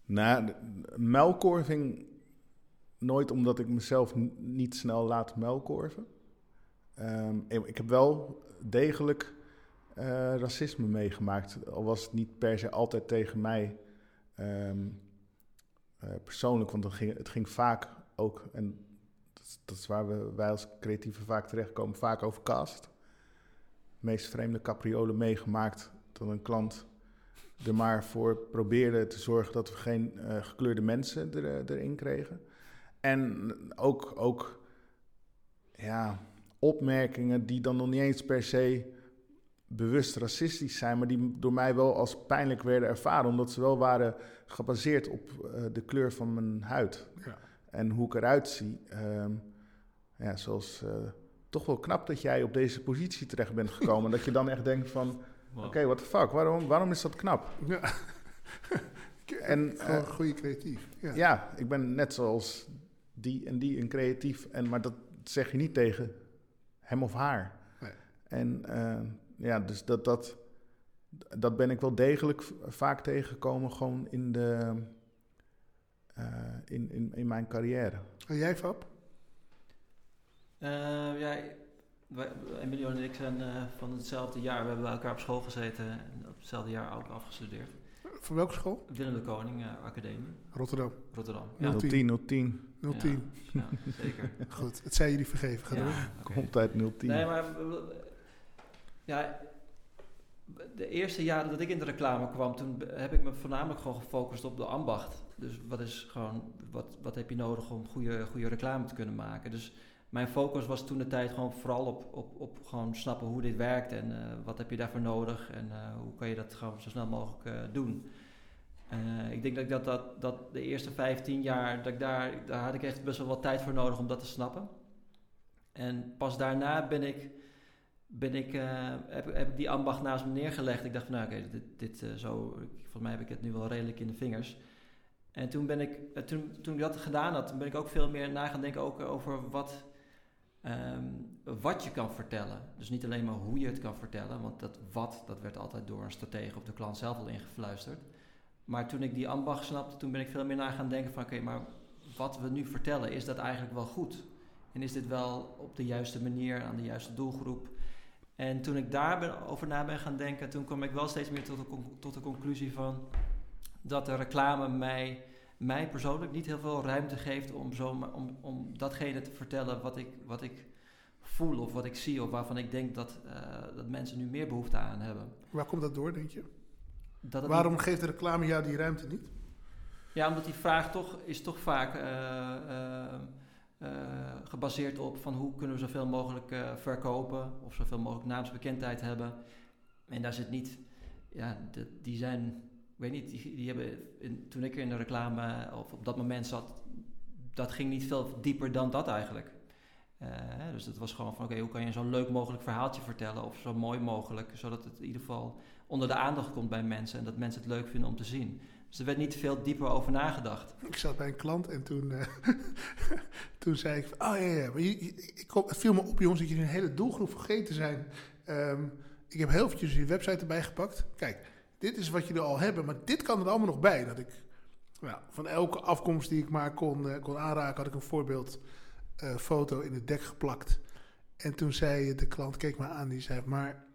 Nou, muilkorving nooit omdat ik mezelf niet snel laat muilkorven. Ehm, ik heb wel degelijk eh, racisme meegemaakt. Al was het niet per se altijd tegen mij ehm, eh, persoonlijk. Want het ging, het ging vaak ook, en dat is, waar we, wij als creatieven vaak terechtkomen, vaak over cast. Meest vreemde capriolen meegemaakt dat een klant er maar voor probeerde te zorgen dat we geen eh, gekleurde mensen er, eh, erin kregen. En ook, ook ja, opmerkingen die dan nog niet eens per se bewust racistisch zijn, maar die door mij wel als pijnlijk werden ervaren, omdat ze wel waren gebaseerd op eh, de kleur van mijn huid Ja. en hoe ik eruit zie. Ehm, ja, zoals toch wel knap dat jij op deze positie terecht bent gekomen. (laughs) dat je dan echt denkt van, Wow. oké, what the fuck, waarom, waarom is dat knap? Ja. (laughs) En, Gewoon eh, goede creatief. Ja. Ja. ik ben net zoals die en die een creatief. En, maar dat zeg je niet tegen hem of haar. Nee. En eh, ja, dus dat, dat, dat ben ik wel degelijk vaak tegengekomen gewoon in, de, eh, in, in, in mijn carrière. En jij, Fab? Eh, ja, wij, Emilio en ik zijn eh, van hetzelfde jaar. We hebben bij elkaar op school gezeten en op hetzelfde jaar ook afgestudeerd. Van welke school? Willem de Koning eh, Academie, Rotterdam. Rotterdam. Ja. 010, 010. 010. Ja, ja, (laughs) zeker. Goed, het zijn jullie vergeven. Ga door. Oké. Komt uit 010. Nee, maar ja, de eerste jaren dat ik in de reclame kwam, toen heb ik me voornamelijk gewoon gefocust op de ambacht. Dus wat is gewoon, wat, wat heb je nodig om goede, goede reclame te kunnen maken? Dus mijn focus was toen de tijd gewoon vooral op, op, op gewoon snappen hoe dit werkt en eh, wat heb je daarvoor nodig en eh, hoe kan je dat gewoon zo snel mogelijk eh, doen. Ik denk dat, ik dat, dat, dat de eerste 15 jaar, dat ik daar, daar had ik echt best wel wat tijd voor nodig om dat te snappen. En pas daarna ben ik, ben ik, heb, heb ik die ambacht naast me neergelegd. Ik dacht van nou oké, dit, dit zo, volgens mij heb ik het nu wel redelijk in de vingers. En toen ben ik, toen, toen ik dat gedaan had, ben ik ook veel meer na gaan denken ook over wat, ehm, wat je kan vertellen. Dus niet alleen maar hoe je het kan vertellen, want dat wat, dat werd altijd door een stratege of de klant zelf al ingefluisterd. Maar toen ik die ambacht snapte, toen ben ik veel meer na gaan denken van oké, maar wat we nu vertellen, is dat eigenlijk wel goed? En is dit wel op de juiste manier, aan de juiste doelgroep? En toen ik daar ben, over na ben gaan denken, toen kwam ik wel steeds meer tot de, tot de conclusie van dat de reclame mij, mij persoonlijk niet heel veel ruimte geeft om, zo, maar om, om datgene te vertellen wat ik, wat ik voel of wat ik zie of waarvan ik denk dat, eh, dat mensen nu meer behoefte aan hebben. Waar komt dat door, denk je? Dat Waarom geeft de reclame jou die ruimte niet? Ja, omdat die vraag toch, is toch vaak eh, eh, gebaseerd op van hoe kunnen we zoveel mogelijk verkopen of zoveel mogelijk naamsbekendheid hebben. En daar zit niet, ja, de- die zijn, weet niet, die, hebben, in, toen ik in de reclame of op dat moment zat, dat ging niet veel dieper dan dat eigenlijk. Eh, dus het was gewoon van, oké, hoe kan je zo'n leuk mogelijk verhaaltje vertellen of zo mooi mogelijk, zodat het in ieder geval onder de aandacht komt bij mensen en dat mensen het leuk vinden om te zien. Dus er werd niet veel dieper over nagedacht. Ik zat bij een klant en toen, eh, (laughs) toen zei ik: Oh ja, ja, maar je- je- ik kom, het viel me op, jongens, dat jullie een hele doelgroep vergeten zijn. Ehm, ik heb heel eventjes je website erbij gepakt. Kijk, dit is wat jullie al hebben, maar dit kan er allemaal nog bij. Dat ik van elke afkomst die ik maar kon, eh, kon aanraken, had ik een voorbeeld eh, in het dek geplakt. En toen zei de klant, keek me aan, die zei: Maar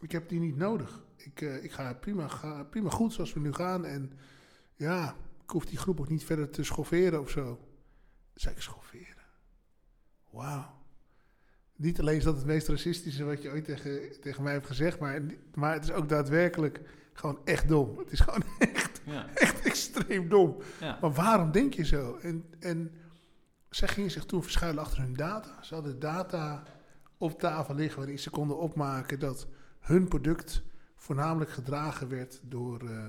ik heb die niet nodig. Ik, eh, ik ga prima, ga prima goed zoals we nu gaan. En ja, ik hoef die groep ook niet verder te schofferen of zo. Zei ik, schofferen? Wauw. Niet alleen is dat het meest racistische wat je ooit tegen, tegen mij hebt gezegd, maar, maar het is ook daadwerkelijk gewoon echt dom. Het is gewoon (laughs) echt, Ja, echt extreem dom. ja. Maar waarom denk je zo? En, en zij gingen zich toen verschuilen achter hun data. Ze hadden data op tafel liggen waarin ze konden opmaken dat hun product voornamelijk gedragen werd door, eh,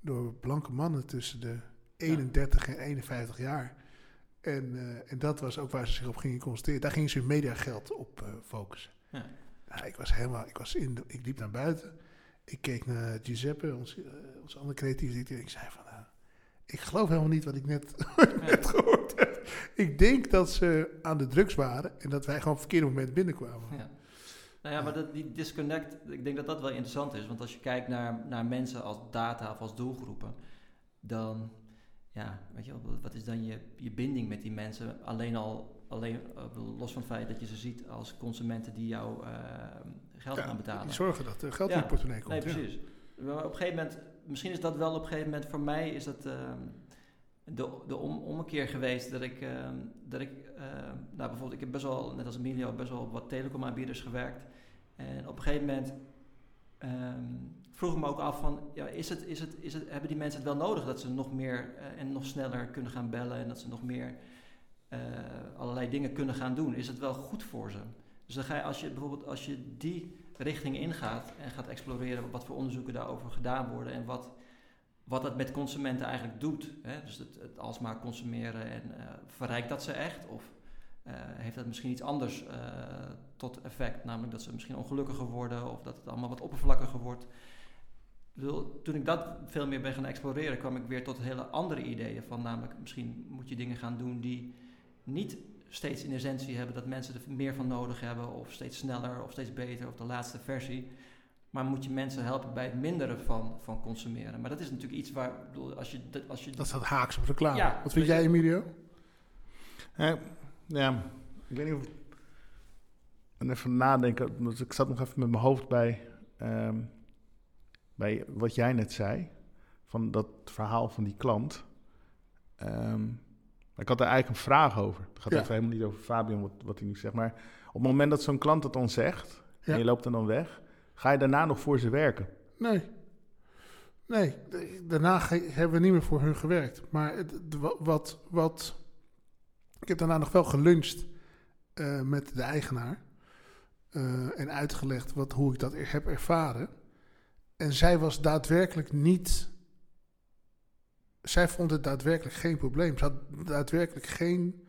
door blanke mannen tussen de 31 en 51 jaar. En, eh, en dat was ook waar ze zich op gingen concentreren. Daar gingen ze hun mediageld op eh, focussen. Ja. Nou, ik was helemaal, ik was in, de- ik liep naar buiten. Ik keek naar Giuseppe, onze, eh, onze andere creatieve directeur. Ik zei van, nou, ik geloof helemaal niet wat ik net, (laughs) net gehoord heb. Ik denk dat ze aan de drugs waren en dat wij gewoon op het verkeerde moment binnenkwamen. Ja. Nou ja, maar dat, die disconnect, ik denk dat dat wel interessant is. Want als je kijkt naar, naar mensen als data of als doelgroepen, dan, ja, weet je wel, wat is dan je, je binding met die mensen? Alleen al, alleen, los van het feit dat je ze ziet als consumenten die jou eh, geld gaan betalen. Die zorgen dat er geld in je portemonnee komt. Nee, ja. precies. Maar op een gegeven moment, misschien is dat wel op een gegeven moment, voor mij is dat ehm, de, de om, ommekeer geweest dat ik, ehm, dat ik ehm, nou bijvoorbeeld, ik heb best wel, net als Emilio, best wel op wat telecomaanbieders gewerkt. En op een gegeven moment vroeg ik me ook af van, ja, is het, is het, is het, hebben die mensen het wel nodig dat ze nog meer eh, en nog sneller kunnen gaan bellen en dat ze nog meer eh, allerlei dingen kunnen gaan doen? Is het wel goed voor ze? Dus dan ga je, als je bijvoorbeeld, als je die richting ingaat en gaat exploreren wat voor onderzoeken daarover gedaan worden en wat, wat dat met consumenten eigenlijk doet. Hè? Dus het, alsmaar consumeren en eh, verrijkt dat ze echt? Of eh, heeft dat misschien iets anders eh, tot effect? Namelijk dat ze misschien ongelukkiger worden of dat het allemaal wat oppervlakkiger wordt. Toen ik dat veel meer ben gaan exploreren, kwam ik weer tot hele andere ideeën. Van namelijk, misschien moet je dingen gaan doen die niet steeds in essentie hebben dat mensen er meer van nodig hebben, of steeds sneller, of steeds beter, of de laatste versie. Maar moet je mensen helpen bij het minderen van, van consumeren. Maar dat is natuurlijk iets waar, bedoel, als je, dat- als je Dat staat haaks op reclame. Ja, Wat vind jij, Emilio? Eh, ja, ik weet niet of... En even nadenken, dus ik zat nog even met mijn hoofd bij, ehm, bij wat jij net zei. Van dat verhaal van die klant. Ehm, ik had er eigenlijk een vraag over. Het gaat Ja. even helemaal niet over Fabian, wat, wat hij nu zegt. Maar op het moment dat zo'n klant het dan zegt, Ja. en je loopt er dan weg... ga je daarna nog voor ze werken? Nee. Nee, daarna hebben we niet meer voor hun gewerkt. Maar het, wat, wat... Ik heb daarna nog wel geluncht eh, met de eigenaar. eh, en uitgelegd wat, hoe ik dat er- heb ervaren. En zij was daadwerkelijk niet. Zij vond het daadwerkelijk geen probleem. Ze had daadwerkelijk geen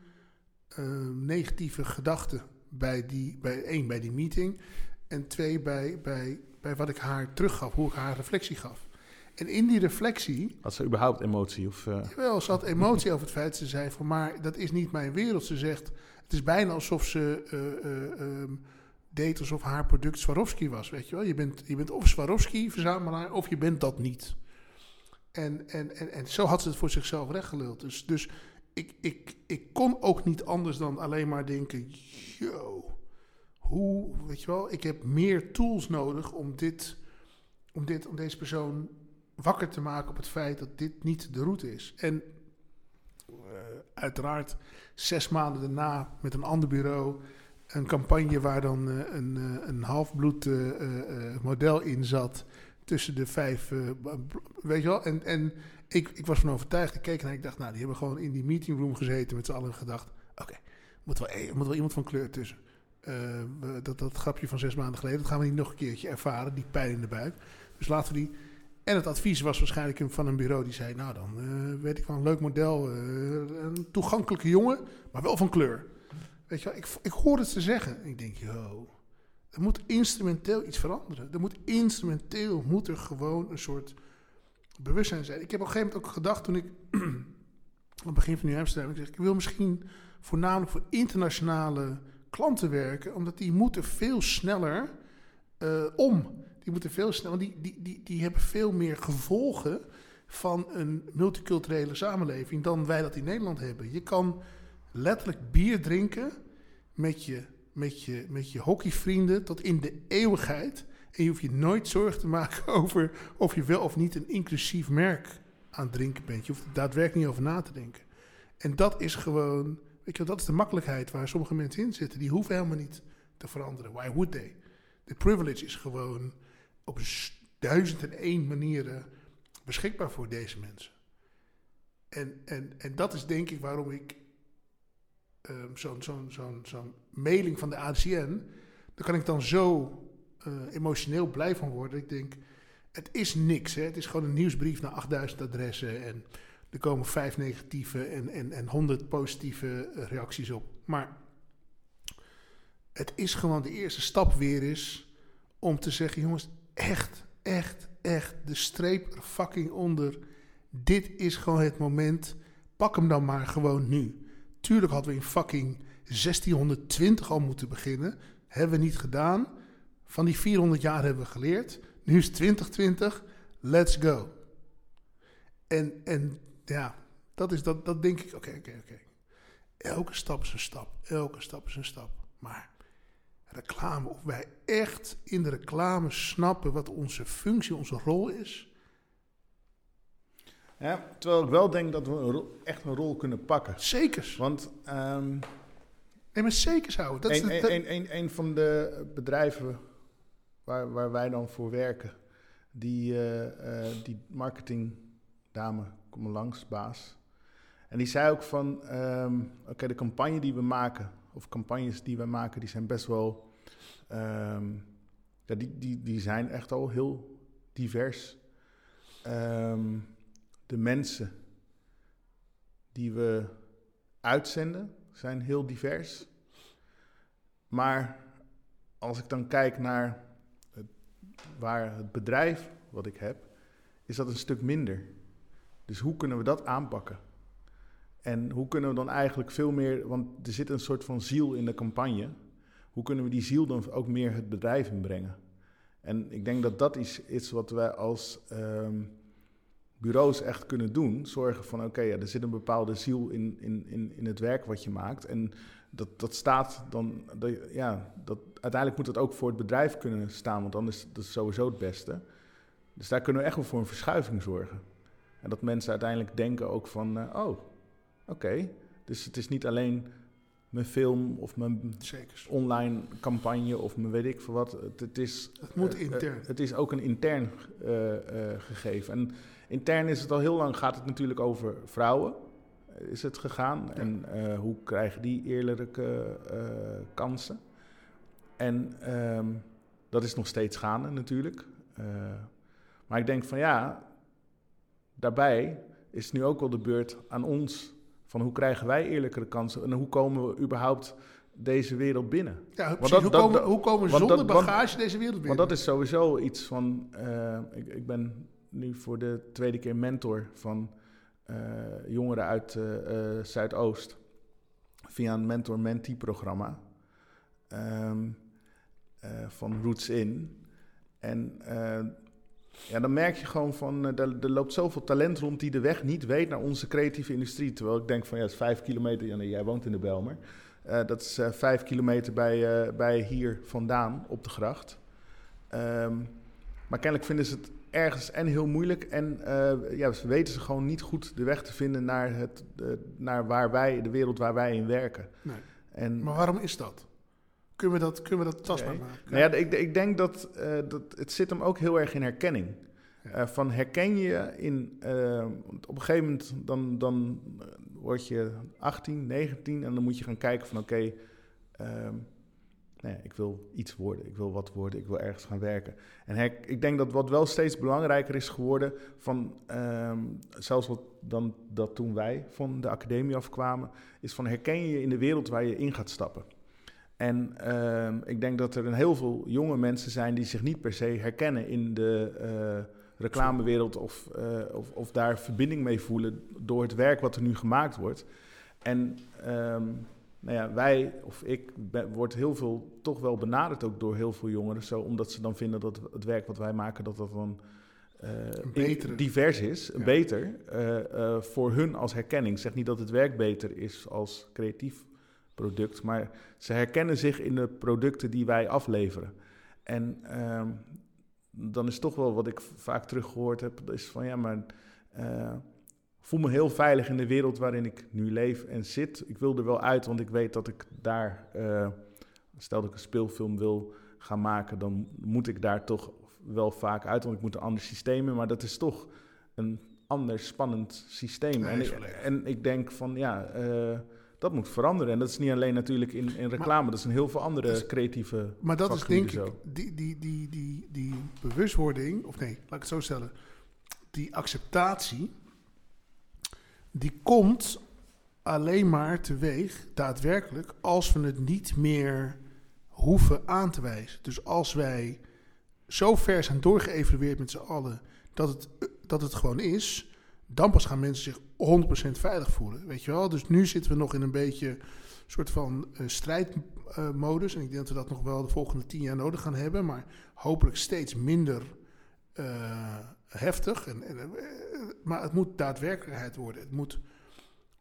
eh, negatieve gedachten bij die, bij één, bij die meeting. En twee, bij, bij, bij wat ik haar teruggaf, hoe ik haar reflectie gaf. En in die reflectie Had ze überhaupt emotie? Of, Jawel, ze had emotie over het feit. Ze zei van, maar dat is niet mijn wereld. Ze zegt, het is bijna alsof ze eh, eh, ehm, deed alsof haar product Swarovski was, weet je wel. Je bent, je bent of Swarovski-verzamelaar of je bent dat niet. En, en, en, en zo had ze het voor zichzelf rechtgeluld. Dus, dus ik, ik, ik kon ook niet anders dan alleen maar denken, yo, hoe, weet je wel. Ik heb meer tools nodig om dit, om dit, om deze persoon wakker te maken op het feit dat dit niet de route is. En eh, uiteraard zes maanden daarna met een ander bureau een campagne waar dan eh, een, eh, een halfbloed model in zat tussen de vijf, eh, weet je wel. En, en ik, ik was van overtuigd. Ik keek naar, ik dacht, nou, die hebben gewoon in die meetingroom gezeten met z'n allen en gedacht, oké, moet wel, eh, moet wel iemand van kleur tussen. Eh, dat, dat grapje van zes maanden geleden, dat gaan we niet nog een keertje ervaren, die pijn in de buik. Dus laten we die en het advies was waarschijnlijk van een bureau die zei: Nou, dan weet ik wel een leuk model. een toegankelijke jongen, maar wel van kleur. Weet je wel, ik, ik hoor het ze zeggen. En ik denk: Yo, er moet instrumenteel iets veranderen. Er moet instrumenteel moet er gewoon een soort bewustzijn zijn. Ik heb op een gegeven moment ook gedacht toen ik (clears throat) aan het begin van New Amsterdam, ik zeg: Ik wil misschien voornamelijk voor internationale klanten werken, omdat die moeten veel sneller eh, om. Die moeten veel sneller, die, die, die, die hebben veel meer gevolgen van een multiculturele samenleving dan wij dat in Nederland hebben. Je kan letterlijk bier drinken met je, met je, met je hockeyvrienden tot in de eeuwigheid. En je hoeft je nooit zorgen te maken (laughs) over of je wel of niet een inclusief merk aan het drinken bent. Je hoeft er daadwerkelijk niet over na te denken. En dat is gewoon, weet je dat is de makkelijkheid waar sommige mensen in zitten. Die hoeven helemaal niet te veranderen. Why would they? De privilege is gewoon op duizend en één manieren beschikbaar voor deze mensen. En, en, en dat is denk ik waarom ik ehm, zo'n zo'n zo'n zo'n mailing van de ACN, daar kan ik dan zo eh, emotioneel blij van worden. Ik denk, het is niks. Hè? Het is gewoon een nieuwsbrief naar 8000 adressen en er komen vijf negatieve en, en, en 100 positieve eh, reacties op. Maar het is gewoon de eerste stap weer is om te zeggen, jongens, echt, echt, echt, de streep er fucking onder. Dit is gewoon het moment. Pak hem dan maar gewoon nu. Tuurlijk hadden we in fucking 1620 al moeten beginnen. Hebben we niet gedaan. Van die 400 jaar hebben we geleerd. Nu is 2020. Let's go. En, en ja, dat, is, dat, dat denk ik. Oké, oké, oké. Elke stap is een stap. Elke stap is een stap. Maar reclame, of wij echt in de reclame snappen wat onze functie, onze rol is. Ja, terwijl ik wel denk dat we een rol- echt een rol kunnen pakken. Zekers. Want ehm, Nee, maar zekers houden. Dat is een, de- een, van de bedrijven waar, waar wij dan voor werken, die, eh, eh, die marketingdame, kom langs, baas. En die zei ook van, ehm, oké, de campagne die we maken, of campagnes die we maken, die zijn best wel, ehm, ja, die, die, die zijn echt al heel divers. Ehm, de mensen die we uitzenden zijn heel divers. Maar als ik dan kijk naar het, waar het bedrijf wat ik heb, is dat een stuk minder. Dus hoe kunnen we dat aanpakken? En hoe kunnen we dan eigenlijk veel meer, want er zit een soort van ziel in de campagne. Hoe kunnen we die ziel dan ook meer het bedrijf inbrengen? En ik denk dat dat is iets wat wij als ehm, bureaus echt kunnen doen. Zorgen van, oké, ja, er zit een bepaalde ziel in, in, in, in het werk wat je maakt. En dat, dat staat dan, dat, ja, dat, uiteindelijk moet dat ook voor het bedrijf kunnen staan, want dan is dat sowieso het beste. Dus daar kunnen we echt wel voor een verschuiving zorgen. En dat mensen uiteindelijk denken ook van, eh, oh, oké, dus het is niet alleen mijn film of mijn Zekers. online campagne of mijn weet ik veel wat. Het, het is, Het moet eh, intern. eh, het is ook een intern eh, gegeven. En intern is het al heel lang, gaat het natuurlijk over vrouwen. is het gegaan? En eh, hoe krijgen die eerlijke eh, kansen? En ehm, dat is nog steeds gaande natuurlijk. Eh, maar ik denk van ja, daarbij is nu ook wel de beurt aan ons. Van hoe krijgen wij eerlijkere kansen en hoe komen we überhaupt deze wereld binnen? Ja, dat- precies. hoe, dat- komen, hoe komen we want zonder dat- want- bagage deze wereld binnen? Want dat is sowieso iets van. eh, ik, ik ben nu voor de tweede keer mentor van eh, jongeren uit eh, Zuidoost. Via een mentor-mentee-programma ehm, eh, van Roots In. En ja, dan merk je gewoon van. er, er loopt zoveel talent rond die de weg niet weet naar onze creatieve industrie. Terwijl ik denk van ja, het is vijf kilometer. Ja, nee, jij woont in de Belmer. Dat is vijf kilometer bij, bij hier vandaan op de gracht. Ehm, maar kennelijk vinden ze het ergens en heel moeilijk. En eh, ja, ze weten ze gewoon niet goed de weg te vinden naar, het, eh, naar waar wij, de wereld waar wij in werken. Nee. En, Maar waarom is dat? Kunnen we dat, kunnen we dat tastbaar maken? nou ja, ik, ik denk dat, eh, dat het zit hem ook heel erg in herkenning. Ja. Van herken je in, op een gegeven moment dan, dan word je 18, 19 en dan moet je gaan kijken van oké, ehm, ik wil iets worden, ik wil wat worden, ik wil ergens gaan werken. En ik denk dat wat wel steeds belangrijker is geworden, van, ehm, zelfs wat dan dat toen wij van de academie afkwamen, is van herken je in de wereld waar je in gaat stappen. En ehm, ik denk dat er een heel veel jonge mensen zijn die zich niet per se herkennen in de eh, reclamewereld of, eh, of, of daar verbinding mee voelen door het werk wat er nu gemaakt wordt. En ehm, nou ja, wij, of ik, ben, wordt heel veel toch wel benaderd ook door heel veel jongeren. Zo, omdat ze dan vinden dat het werk wat wij maken, dat dat dan eh, divers is, Ja. beter eh, eh, voor hun als herkenning. Ik zeg niet dat het werk beter is als creatief product, maar ze herkennen zich in de producten die wij afleveren. En ehm, dan is toch wel wat ik vaak teruggehoord heb, is van ja, maar voel me heel veilig in de wereld waarin ik nu leef en zit. Ik wil er wel uit, want ik weet dat ik daar, eh, stel dat ik een speelfilm wil gaan maken, dan moet ik daar toch wel vaak uit, want ik moet een ander systeem in, maar dat is toch een ander spannend systeem. Nee, en, ik, en ik denk van ja, eh, dat moet veranderen. En dat is niet alleen natuurlijk in, in reclame, dat is in heel veel andere Dus- creatieve Maar dat is denk ik, die, die, die, die, die bewustwording, of nee, laat ik het zo stellen. Die acceptatie, die komt alleen maar teweeg, daadwerkelijk, als we het niet meer hoeven aan te wijzen. Dus als wij zo ver zijn doorgeëvalueerd met z'n allen, dat het, dat het gewoon is, dan pas gaan mensen zich 100% veilig voelen. Weet je wel? Dus nu zitten we nog in een beetje soort van eh, strijdmodus. en ik denk dat we dat nog wel de volgende tien jaar nodig gaan hebben. Maar hopelijk steeds minder eh, heftig. En, en, eh, maar het moet daadwerkelijkheid worden. Het moet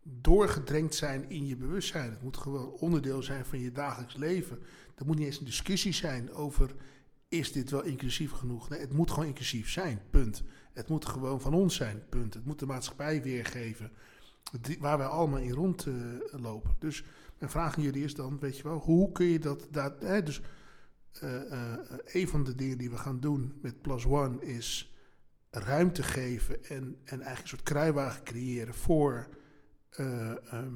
doorgedrenkt zijn in je bewustzijn. Het moet gewoon onderdeel zijn van je dagelijks leven. Er moet niet eens een discussie zijn over... is dit wel inclusief genoeg? Nee, het moet gewoon inclusief zijn, punt. Het moet gewoon van ons zijn, punt. Het moet de maatschappij weergeven waar wij allemaal in rondlopen. dus mijn vraag aan jullie is dan, weet je wel, hoe kun je dat... dat dus eh, eh, een van de dingen die we gaan doen met Plus One is ruimte geven en, en eigenlijk een soort kruiwagen creëren voor eh, ehm,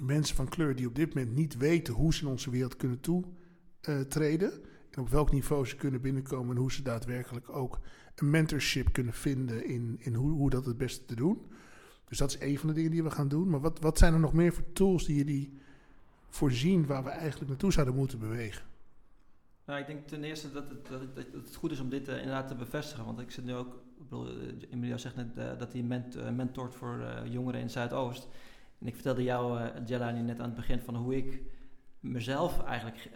mensen van kleur die op dit moment niet weten hoe ze in onze wereld kunnen toetreden. en op welk niveau ze kunnen binnenkomen en hoe ze daadwerkelijk ook een mentorship kunnen vinden in, in hoe, hoe dat het beste te doen. Dus dat is een van de dingen die we gaan doen. Maar wat, wat zijn er nog meer voor tools die jullie voorzien waar we eigenlijk naartoe zouden moeten bewegen? Nou, ik denk ten eerste dat het, dat het, goed is om dit eh, inderdaad te bevestigen. Want ik zit nu ook, ik bedoel, eh, Emilio zegt net eh, dat hij ment, mentort voor jongeren in Zuidoost. En ik vertelde jou, eh Jelani, net aan het begin van hoe ik mezelf eigenlijk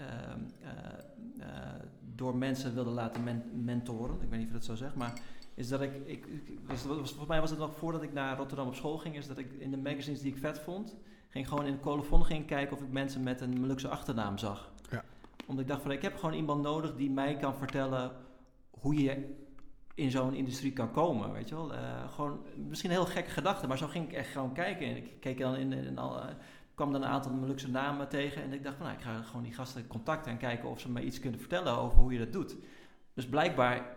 door mensen wilde laten men- mentoren. Ik weet niet of je dat zo zegt, maar is dat ik, ik, volgens mij was het nog voordat ik naar Rotterdam op school ging, is dat ik in de magazines die ik vet vond, ging gewoon in de colofon ging kijken of ik mensen met een Molukse achternaam zag. Omdat ik dacht van, ik heb gewoon iemand nodig die mij kan vertellen hoe je in zo'n industrie kan komen, weet je wel. Eh, gewoon, misschien een heel gekke gedachte, maar zo ging ik echt gewoon kijken. En ik keek dan in, in al, eh, kwam dan een aantal Molukse namen tegen en ik dacht van, nou, ik ga gewoon die gasten contacten en kijken of ze mij iets kunnen vertellen over hoe je dat doet. Dus blijkbaar,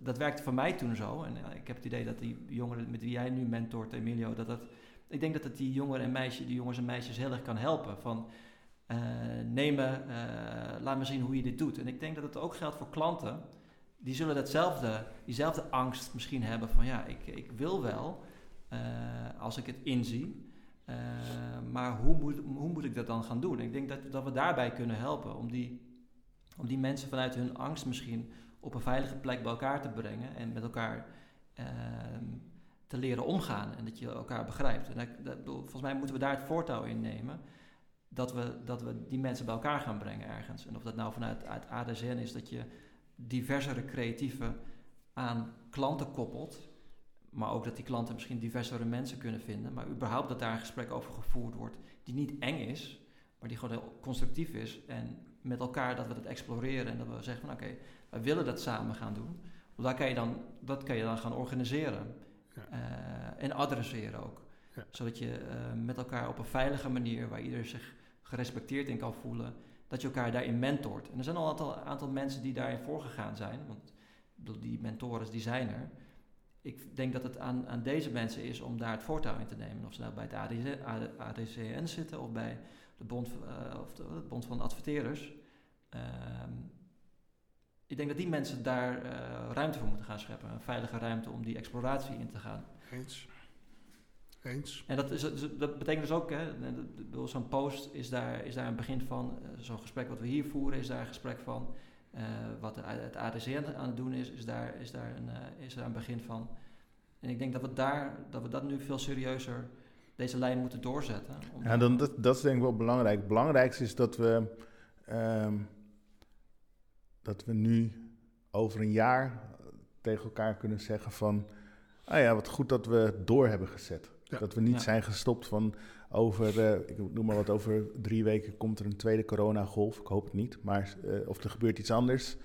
dat werkte voor mij toen zo. En eh, ik heb het idee dat die jongeren met wie jij nu mentort, Emilio, dat dat Ik denk dat het die jongeren en meisjes, die jongens en meisjes heel erg kan helpen. Van eh, laat me zien hoe je dit doet. En ik denk dat het ook geldt voor klanten. Die zullen datzelfde, diezelfde angst misschien hebben van ja, ik, ik wil wel eh, als ik het inzie. Maar hoe moet, hoe moet ik dat dan gaan doen? Ik denk dat, dat we daarbij kunnen helpen om die, om die mensen vanuit hun angst misschien op een veilige plek bij elkaar te brengen en met elkaar ehm, te leren omgaan en dat je elkaar begrijpt. En dat, dat, volgens mij moeten we daar het voortouw in nemen. Dat we, dat we die mensen bij elkaar gaan brengen ergens. En of dat nou vanuit uit ADSN is dat je diversere creatieven aan klanten koppelt. Maar ook dat die klanten misschien diversere mensen kunnen vinden. Maar überhaupt dat daar een gesprek over gevoerd wordt die niet eng is, maar die gewoon heel constructief is. En met elkaar dat we dat exploreren en dat we zeggen van oké, wij willen dat samen gaan doen. Want daar kan je dan, dat kan je dan gaan organiseren. Ja. Eh, en adresseren ook. Ja. Zodat je eh, met elkaar op een veilige manier, waar ieder zich gerespecteerd in kan voelen, dat je elkaar daarin mentort. En er zijn al een aantal, mensen die daarin voorgegaan zijn. Want die mentoren die zijn er. Ik denk dat het aan, aan deze mensen is om daar het voortouw in te nemen. Of ze nou bij het ADC, AD- ADCN zitten of bij de Bond, eh, of de, Bond van Adverteerders. Ehm, ik denk dat die mensen daar eh, ruimte voor moeten gaan scheppen. Een veilige ruimte om die exploratie in te gaan. Eens. En dat, is, dat betekent dus ook, zo'n post is daar, is daar een begin van. Eh, zo'n gesprek wat we hier voeren is daar een gesprek van. Eh, wat het ADC aan het doen is, is daar, is, daar een, eh, is daar een begin van. En ik denk dat we, daar, dat we dat nu veel serieuzer, deze lijn moeten doorzetten. Om Ja, dan, dat, dat is denk ik wel belangrijk. Het belangrijkste is dat we, ehm, dat we nu over een jaar tegen elkaar kunnen zeggen van... Ah ja, wat goed dat we het door hebben gezet. Ja. Dat we niet Ja. zijn gestopt van over, eh, ik noem maar wat, over drie weken komt er een tweede coronagolf. Ik hoop het niet, maar eh, of er gebeurt iets anders.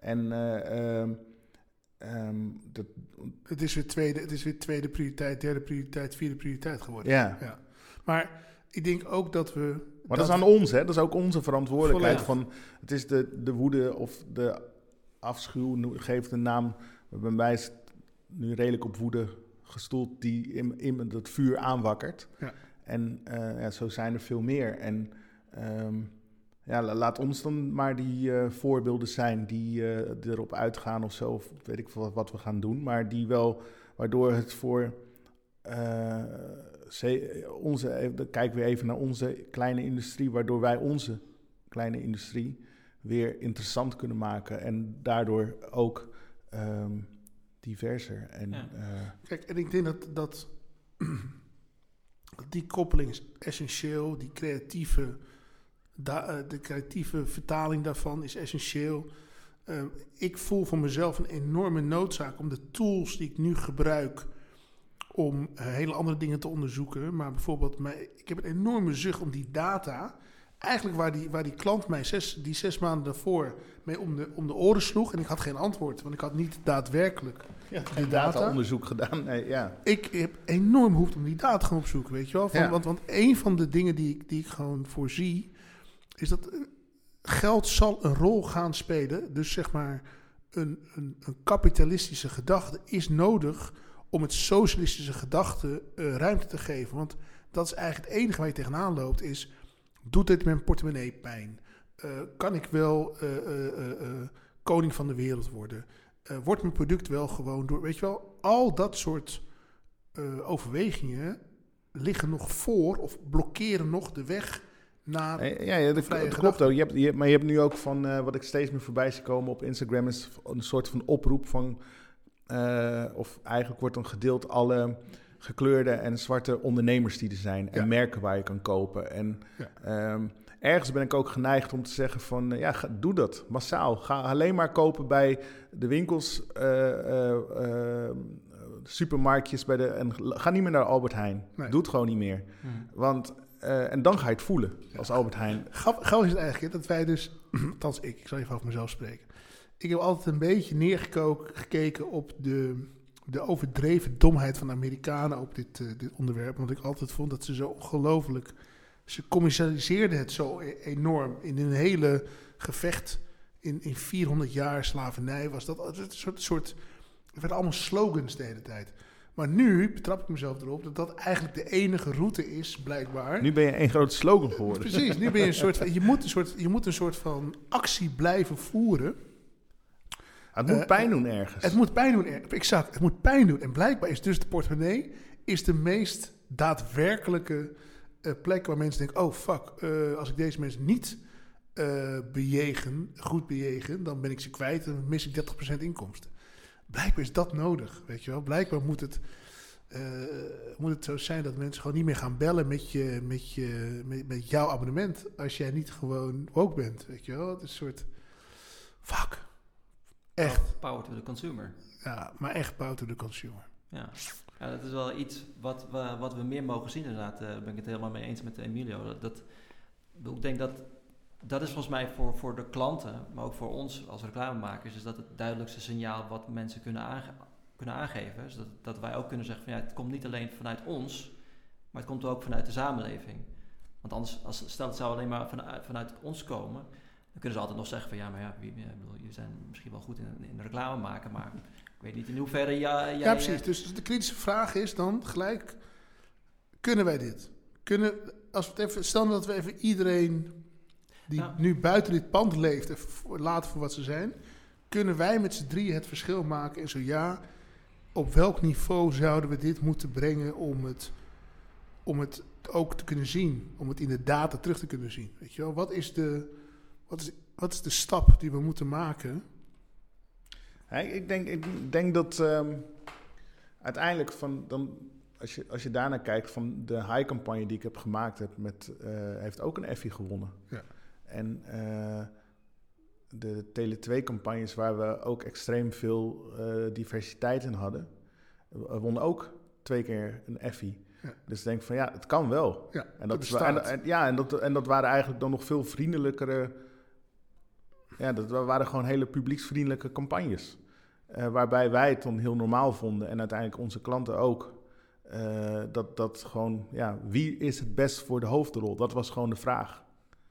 En eh, ehm, ehm, dat, Het is weer tweede, het is weer tweede prioriteit, derde prioriteit, vierde prioriteit geworden. ja, Ja. Maar ik denk ook dat we. Maar dat, is aan ons, hè? Dat is ook onze verantwoordelijkheid. Volledig. Van, het is de, de woede of de afschuw, noem- geef het een naam. Bij mij is het nu redelijk op woede gestoeld die in, in dat vuur aanwakkert. Ja. En eh, ja, zo zijn er veel meer. En ehm, ja, la- laat ons dan maar die eh, voorbeelden zijn die eh, erop uitgaan of zo. Of weet ik wat, wat we gaan doen. Maar die wel, waardoor het voor ze- onze, dan kijken we even naar onze kleine industrie, waardoor wij onze kleine industrie weer interessant kunnen maken en daardoor ook ehm, diverser. En, Ja. eh, Kijk, en ik denk dat, dat (clears throat) die koppeling is essentieel. Die creatieve, da- eh, de creatieve vertaling daarvan is essentieel. Eh, ik voel voor mezelf een enorme noodzaak om de tools die ik nu gebruik om hele andere dingen te onderzoeken. Maar bijvoorbeeld, mij, ik heb een enorme zucht om die data. Eigenlijk waar die, waar die klant mij zes, die zes maanden daarvoor mee om de, om de oren sloeg. En ik had geen antwoord, want ik had niet daadwerkelijk ja, data. data-onderzoek gedaan. Nee, ja. ik heb enorm behoefte om die data te gaan opzoeken, weet je wel. Van, Ja. want, want een van de dingen die ik, die ik gewoon voorzie, is dat eh, geld zal een rol gaan spelen. Dus zeg maar, een, een, een kapitalistische gedachte is nodig om het socialistische gedachte eh, ruimte te geven. Want dat is eigenlijk het enige waar je tegenaan loopt, is, doet dit mijn portemonnee pijn? Eh, kan ik wel eh, eh, koning van de wereld worden? Wordt mijn product wel gewoon door, weet je wel, al dat soort overwegingen liggen nog voor of blokkeren nog de weg naar. Ja, ja dat, dat klopt ook. Je hebt, je, hebt- maar je hebt nu ook van, wat ik steeds meer voorbij zie komen op Instagram, is een soort van oproep van, of eigenlijk wordt dan gedeeld alle gekleurde en zwarte ondernemers die er zijn en Ja. merken waar je kan kopen. En Ja. ehm, ergens ben ik ook geneigd om te zeggen van, eh, ja, ga, doe dat massaal. Ga alleen maar kopen bij de winkels, eh, supermarktjes, bij de, en ga niet meer naar Albert Heijn. Nee. Doe het gewoon niet meer. Want, eh, en dan ga je het voelen als Albert Heijn. Gauw is het eigenlijk dat wij dus, (clears throat) althans ik, ik zal even over mezelf spreken. Ik heb altijd een beetje neergekeken op de, de overdreven domheid van de Amerikanen op dit, eh, dit onderwerp. Want ik altijd vond dat ze zo ongelooflijk. Ze commercialiseerden het zo e- enorm. In een hele gevecht in, in 400 jaar slavernij was dat een soort. soort het werden allemaal slogans de hele tijd. Maar nu betrap ik mezelf erop dat dat eigenlijk de enige route is, blijkbaar. Nu ben je één grote slogan geworden. Precies, nu ben je een soort van, je moet een soort, je moet een soort van actie blijven voeren. Het moet Eh, pijn doen ergens. Het moet pijn doen, exact, het moet pijn doen. En blijkbaar is dus de portemonnee is de meest daadwerkelijke eh, plek waar mensen denken, oh fuck, eh, als ik deze mensen niet bejegen, goed bejegen, dan ben ik ze kwijt en dan mis ik 30% inkomsten. Blijkbaar is dat nodig, weet je wel. Blijkbaar moet het, moet het zo zijn dat mensen gewoon niet meer gaan bellen met, je, met, je, met, met jouw abonnement als jij niet gewoon woke bent, weet je wel. Het is een soort, fuck, echt, Power to the consumer. ja, maar echt power to the consumer. Ja. ja, dat is wel iets wat we, wat we meer mogen zien inderdaad. Daar ben ik het helemaal mee eens met Emilio. Dat, dat, ik denk dat dat is volgens mij voor, voor de klanten, maar ook voor ons als reclamemakers, is dat het duidelijkste signaal wat mensen kunnen, aange- kunnen aangeven. Dus dat, dat wij ook kunnen zeggen van ja, het komt niet alleen vanuit ons, maar het komt ook vanuit de samenleving. Want anders, als, stel het zou alleen maar vanuit, vanuit ons komen, dan kunnen ze altijd nog zeggen van ja, maar ja, wie, bedoel, jullie zijn misschien wel goed in, in reclame maken, maar ik weet niet in hoeverre ja, jij... Ja, precies. Dus de kritische vraag is dan gelijk: kunnen wij dit? Kunnen, als we het even, stel dat we even iedereen die Ja. nu buiten dit pand leeft, voor- laten voor wat ze zijn, kunnen wij met z'n drieën het verschil maken? En zo ja, op welk niveau zouden we dit moeten brengen om het, om het ook te kunnen zien, om het in de data terug te kunnen zien? Weet je wel? Wat is de, wat is, wat is de stap die we moeten maken? Ik- denk, ik denk dat ehm, uiteindelijk van dan, als je, als je daarnaar kijkt, van de high-campagne die ik heb gemaakt heb, met, eh, heeft ook een Effie gewonnen. Ja. En eh, de Tele2-campagnes waar we ook extreem veel eh, diversiteit in hadden, wonnen ook twee keer een Effie. Ja. Dus ik denk van ja, het kan wel. Ja, En dat dat, wa- bestaat. en, en- ja, en dat, en dat waren eigenlijk dan nog veel vriendelijkere. Ja, dat wa- waren gewoon hele publieksvriendelijke campagnes. Eh, waarbij wij het dan heel normaal vonden en uiteindelijk onze klanten ook. eh, dat, dat gewoon, ja, wie is het best voor de hoofdrol? Dat was gewoon de vraag.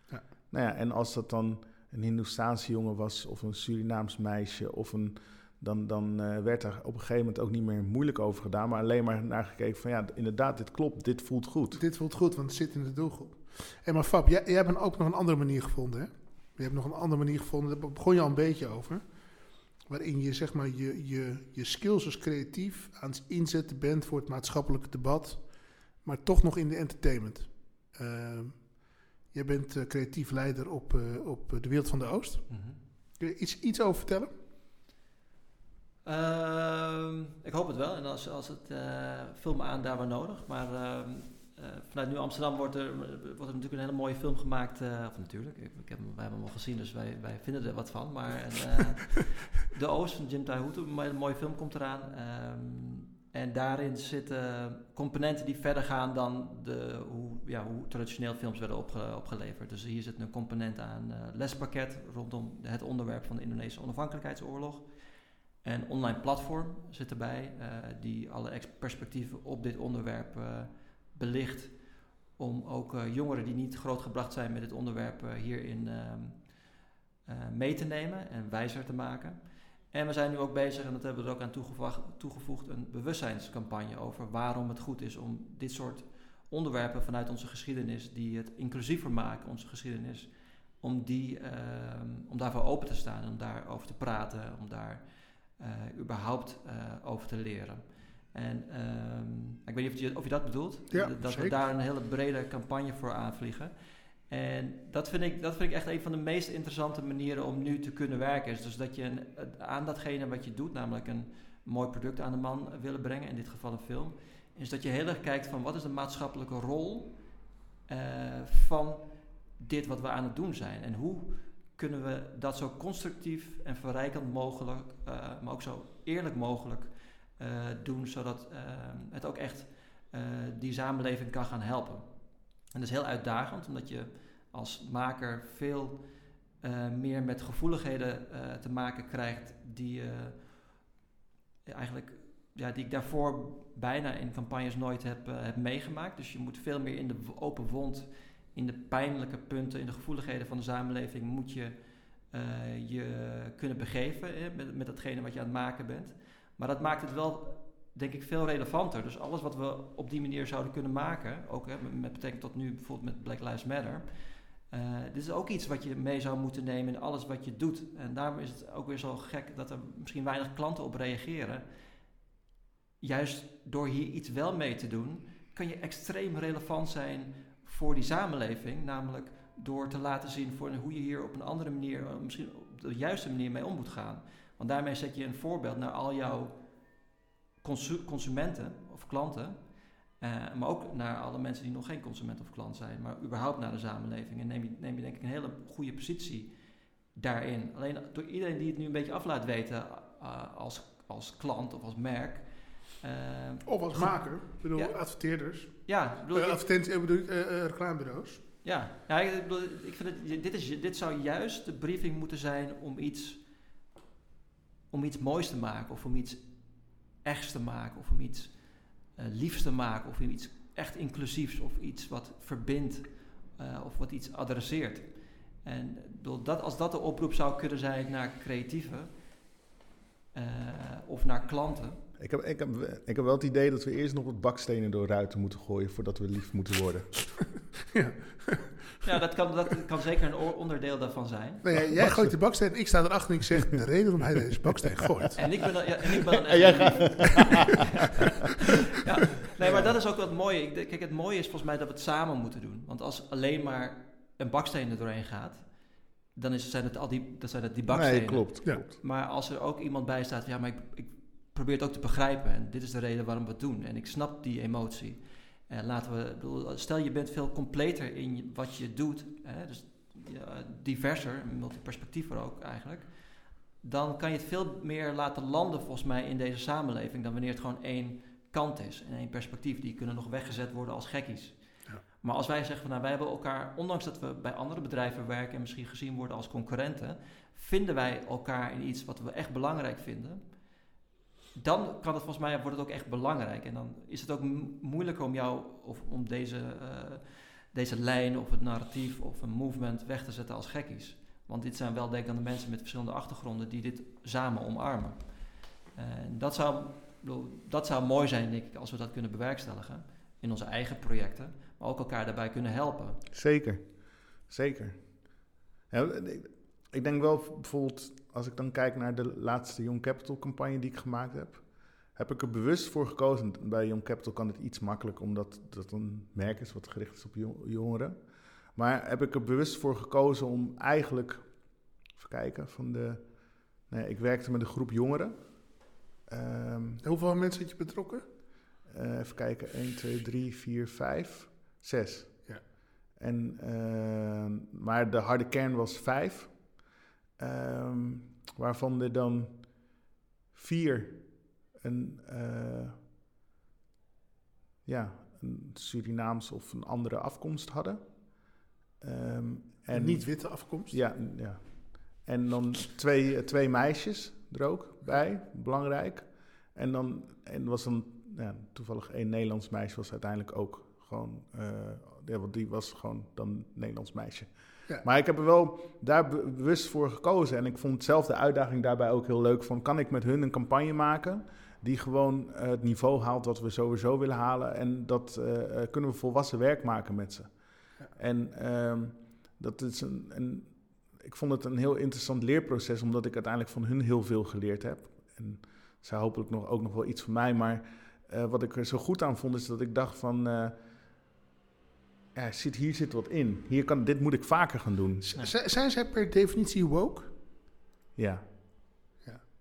Ja. Nou ja, en als dat dan een Hindoestaanse jongen was, of een Surinaams meisje, of een. Dan, dan eh, werd er op een gegeven moment ook niet meer moeilijk over gedaan, maar alleen maar naar gekeken van ja, inderdaad, dit klopt, dit voelt goed. Dit voelt goed, want het zit in de doelgroep. En maar Fab, jij, jij hebt ook nog een andere manier gevonden, hè? Je hebt nog een andere manier gevonden, daar begon je al een beetje over. Waarin je zeg maar je, je, je skills als creatief aan het inzetten bent voor het maatschappelijke debat, maar toch nog in de entertainment. Ehm, jij bent eh, creatief leider op, eh, op de Wereld van de Oost. Mhm. Kun je iets, iets over vertellen? Ehm, ik hoop het wel. En als, als het vul me aan daar waar nodig. Maar ehm, eh, vanuit Nu Amsterdam wordt er, wordt er natuurlijk een hele mooie film gemaakt. eh, of natuurlijk, ik, ik heb, wij hebben hem al gezien, dus wij, wij vinden er wat van. Maar eh, (laughs) De Oost van Jim Taihutu, een mooie, mooie film komt eraan. Ehm, en daarin zitten componenten die verder gaan dan de, hoe, ja, hoe traditioneel films werden opge- opgeleverd. Dus hier zit een component aan eh, lespakket rondom het onderwerp van de Indonesische onafhankelijkheidsoorlog. Een online platform zit erbij, eh, die alle perspectieven op dit onderwerp eh, belicht. Om ook eh, jongeren die niet grootgebracht zijn met dit onderwerp eh, hierin ehm, eh, mee te nemen en wijzer te maken. En we zijn nu ook bezig, en dat hebben we er ook aan toegevoegd, toegevoegd een bewustzijnscampagne over waarom het goed is om dit soort onderwerpen vanuit onze geschiedenis, die het inclusiever maken, onze geschiedenis, om, die, ehm, om daarvoor open te staan, om daarover te praten, om daar überhaupt over te leren. En ehm, ik weet niet of je, of je dat bedoelt, Ja, dat we daar een hele brede campagne voor aanvliegen. En dat vind, ik, dat vind ik echt een van de meest interessante manieren om nu te kunnen werken. Is dus dat je een, aan datgene wat je doet, namelijk een mooi product aan de man willen brengen, in dit geval een film, is dat je heel erg kijkt van wat is de maatschappelijke rol eh, van dit wat we aan het doen zijn. En hoe kunnen we dat zo constructief en verrijkend mogelijk, eh, maar ook zo eerlijk mogelijk doen, zodat eh, het ook echt eh, die samenleving kan gaan helpen. En dat is heel uitdagend, omdat je als maker veel eh, meer met gevoeligheden eh, te maken krijgt die, eh, eigenlijk, ja, die ik daarvoor bijna in campagnes nooit heb, eh, heb meegemaakt. Dus je moet veel meer in de open wond, in de pijnlijke punten, in de gevoeligheden van de samenleving, moet je eh, je kunnen begeven hè, met, met datgene wat je aan het maken bent. Maar dat maakt het wel denk ik veel relevanter. Dus alles wat we op die manier zouden kunnen maken, ook hè, met betrekking tot nu bijvoorbeeld met Black Lives Matter. eh, dit is ook iets wat je mee zou moeten nemen in alles wat je doet. En daarom is het ook weer zo gek dat er misschien weinig klanten op reageren. Juist door hier iets wel mee te doen, kan je extreem relevant zijn voor die samenleving. Namelijk door te laten zien hoe je hier op een andere manier, eh, misschien op de juiste manier mee om moet gaan. Want daarmee zet je een voorbeeld naar al jouw consu- consumenten of klanten. eh, maar ook naar alle mensen die nog geen consument of klant zijn, maar überhaupt naar de samenleving. En neem je, neem je denk ik een hele goede positie daarin. Alleen door iedereen die het nu een beetje af laat weten eh, als, als klant of als merk. eh, Of als maker. Ik bedoel, Ja. adverteerders. ja, bedoel, ik- advertentie, bedoel, reclamebureaus. Ja, ja ik, bedoel, ik vind het, dit, is, dit zou juist de briefing moeten zijn om iets, om iets moois te maken, of om iets echts te maken, of om iets eh, liefs te maken, of om iets echt inclusiefs, of iets wat verbindt, eh, of wat iets adresseert. En dat, als dat de oproep zou kunnen zijn naar creatieven eh, of naar klanten. Ik heb, ik, heb, ik heb wel het idee dat we eerst nog wat bakstenen door ruiten moeten gooien voordat we lief moeten worden. (laughs) Ja, dat kan, dat kan zeker een onderdeel daarvan zijn. Nee, jij, jij gooit de baksteen, ik sta erachter en ik zeg de reden waarom hij deze baksteen gooit. En ik ben dan, ja, en ik ben dan (laughs) En jij echt lief. (laughs) ja, nee, maar dat is ook wat denk- kijk, het mooie is volgens mij dat we het samen moeten doen. Want als alleen maar een baksteen er doorheen gaat, dan is, zijn het al die, dan zijn het die bakstenen. Nee, klopt. Ja. klopt. Maar als er ook iemand bij staat, ja, maar ik, ik probeer het ook te begrijpen. En dit is de reden waarom we het doen. En ik snap die emotie. En laten we, stel je bent veel completer in wat je doet. Hè, dus ja, diverser, multiperspectiever ook eigenlijk. Dan kan je het veel meer laten landen volgens mij in deze samenleving. Dan wanneer het gewoon één kant is. En één perspectief. Die kunnen nog weggezet worden als gekkies. Ja. Maar als wij zeggen van nou wij hebben elkaar, ondanks dat we bij andere bedrijven werken en misschien gezien worden als concurrenten, vinden wij elkaar in iets wat we echt belangrijk vinden, dan kan het volgens mij wordt het ook echt belangrijk. En dan is het ook mo- moeilijker om jou of om deze, eh, deze lijn of het narratief of een movement weg te zetten als gekkies. Want dit zijn wel denk ik de mensen met verschillende achtergronden die dit samen omarmen. En dat zou, dat zou mooi zijn, denk ik, als we dat kunnen bewerkstelligen in onze eigen projecten, maar ook elkaar daarbij kunnen helpen. Zeker, zeker. Ik denk wel bijvoorbeeld, als ik dan kijk naar de laatste Young Capital campagne die ik gemaakt heb, heb ik er bewust voor gekozen. Bij Young Capital kan het iets makkelijker, omdat dat een merk is wat gericht is op jo- jongeren. Maar heb ik er bewust voor gekozen om eigenlijk, even kijken, van de, nee, ik werkte met een groep jongeren. Ehm, Hoeveel mensen had je betrokken? eh, even kijken, 1, 2, 3, 4, 5, 6. Ja. En, ehm, maar de harde kern was 5. Ehm, waarvan er dan vier een, eh, ja, een Surinaams of een andere afkomst hadden. Ehm, En niet witte afkomst? ja, ja. En dan twee, eh, twee meisjes er ook bij, belangrijk. En dan en was dan ja, toevallig één Nederlands meisje was uiteindelijk ook gewoon, eh, ja, want die was gewoon dan Nederlands meisje. Ja. Maar ik heb er wel daar be- bewust voor gekozen. En ik vond zelf de uitdaging daarbij ook heel leuk. Van, kan ik met hun een campagne maken die gewoon eh, het niveau haalt wat we sowieso willen halen. En dat eh, eh, kunnen we volwassen werk maken met ze. Ja. En ehm, dat is een, een, ik vond het een heel interessant leerproces, omdat ik uiteindelijk van hun heel veel geleerd heb. En zij hopelijk nog, ook nog wel iets van mij. Maar wat ik er zo goed aan vond, is dat ik dacht van... eh, ja, zit, hier zit wat in. Hier kan, dit moet ik vaker gaan doen. Z- Zijn zij per definitie woke? Ja,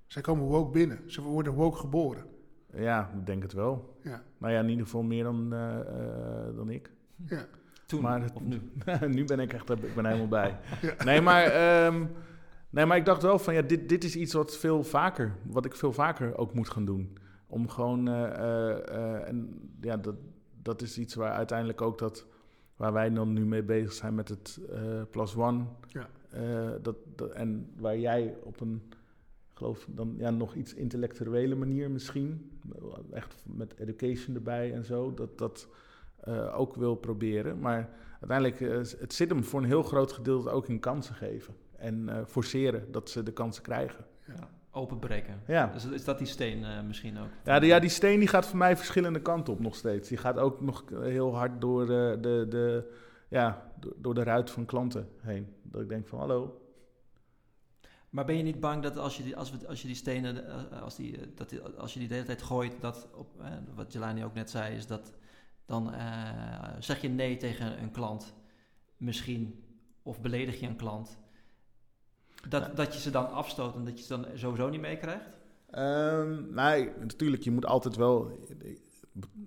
Zij komen woke binnen. Ze worden woke geboren. ja ik denk het wel. Ja. Nou ja, in ieder geval meer dan, eh, eh, dan ik. Ja. Toen Maar of nu. (laughs) nu ben ik echt ik ben helemaal bij. (laughs) Ja. Nee, maar, ehm, nee, maar ik dacht wel van ja, dit, dit is iets wat veel vaker, wat ik veel vaker ook moet gaan doen. Om gewoon, eh, eh, eh, en ja, dat, dat is iets waar uiteindelijk ook dat, waar wij dan nu mee bezig zijn met het eh, Plus One. Ja. Eh, dat, dat, en waar jij op een, geloof dan ja, nog iets intellectuele manier misschien, echt met education erbij en zo, dat dat eh, ook wil proberen. Maar uiteindelijk, het zit hem voor een heel groot gedeelte ook in kansen geven. En forceren dat ze de kansen krijgen. Ja. Openbreken. Ja. Dus is dat die steen eh, misschien ook? Ja, de, ja, die steen die gaat voor mij verschillende kanten op nog steeds. Die gaat ook nog heel hard door, eh, de, de, ja, door, door de ruit van klanten heen. Dat ik denk van, hallo. Maar ben je niet bang dat als je die, als we, als je die stenen, eh, als, die, dat die, als je die de hele tijd gooit, dat op, wat Jelani ook net zei, is dat dan eh, zeg je nee tegen een klant misschien, of beledig je een klant, dat, Ja. dat je ze dan afstoot en dat je ze dan sowieso niet meekrijgt? Ehm nee, natuurlijk, je moet altijd wel...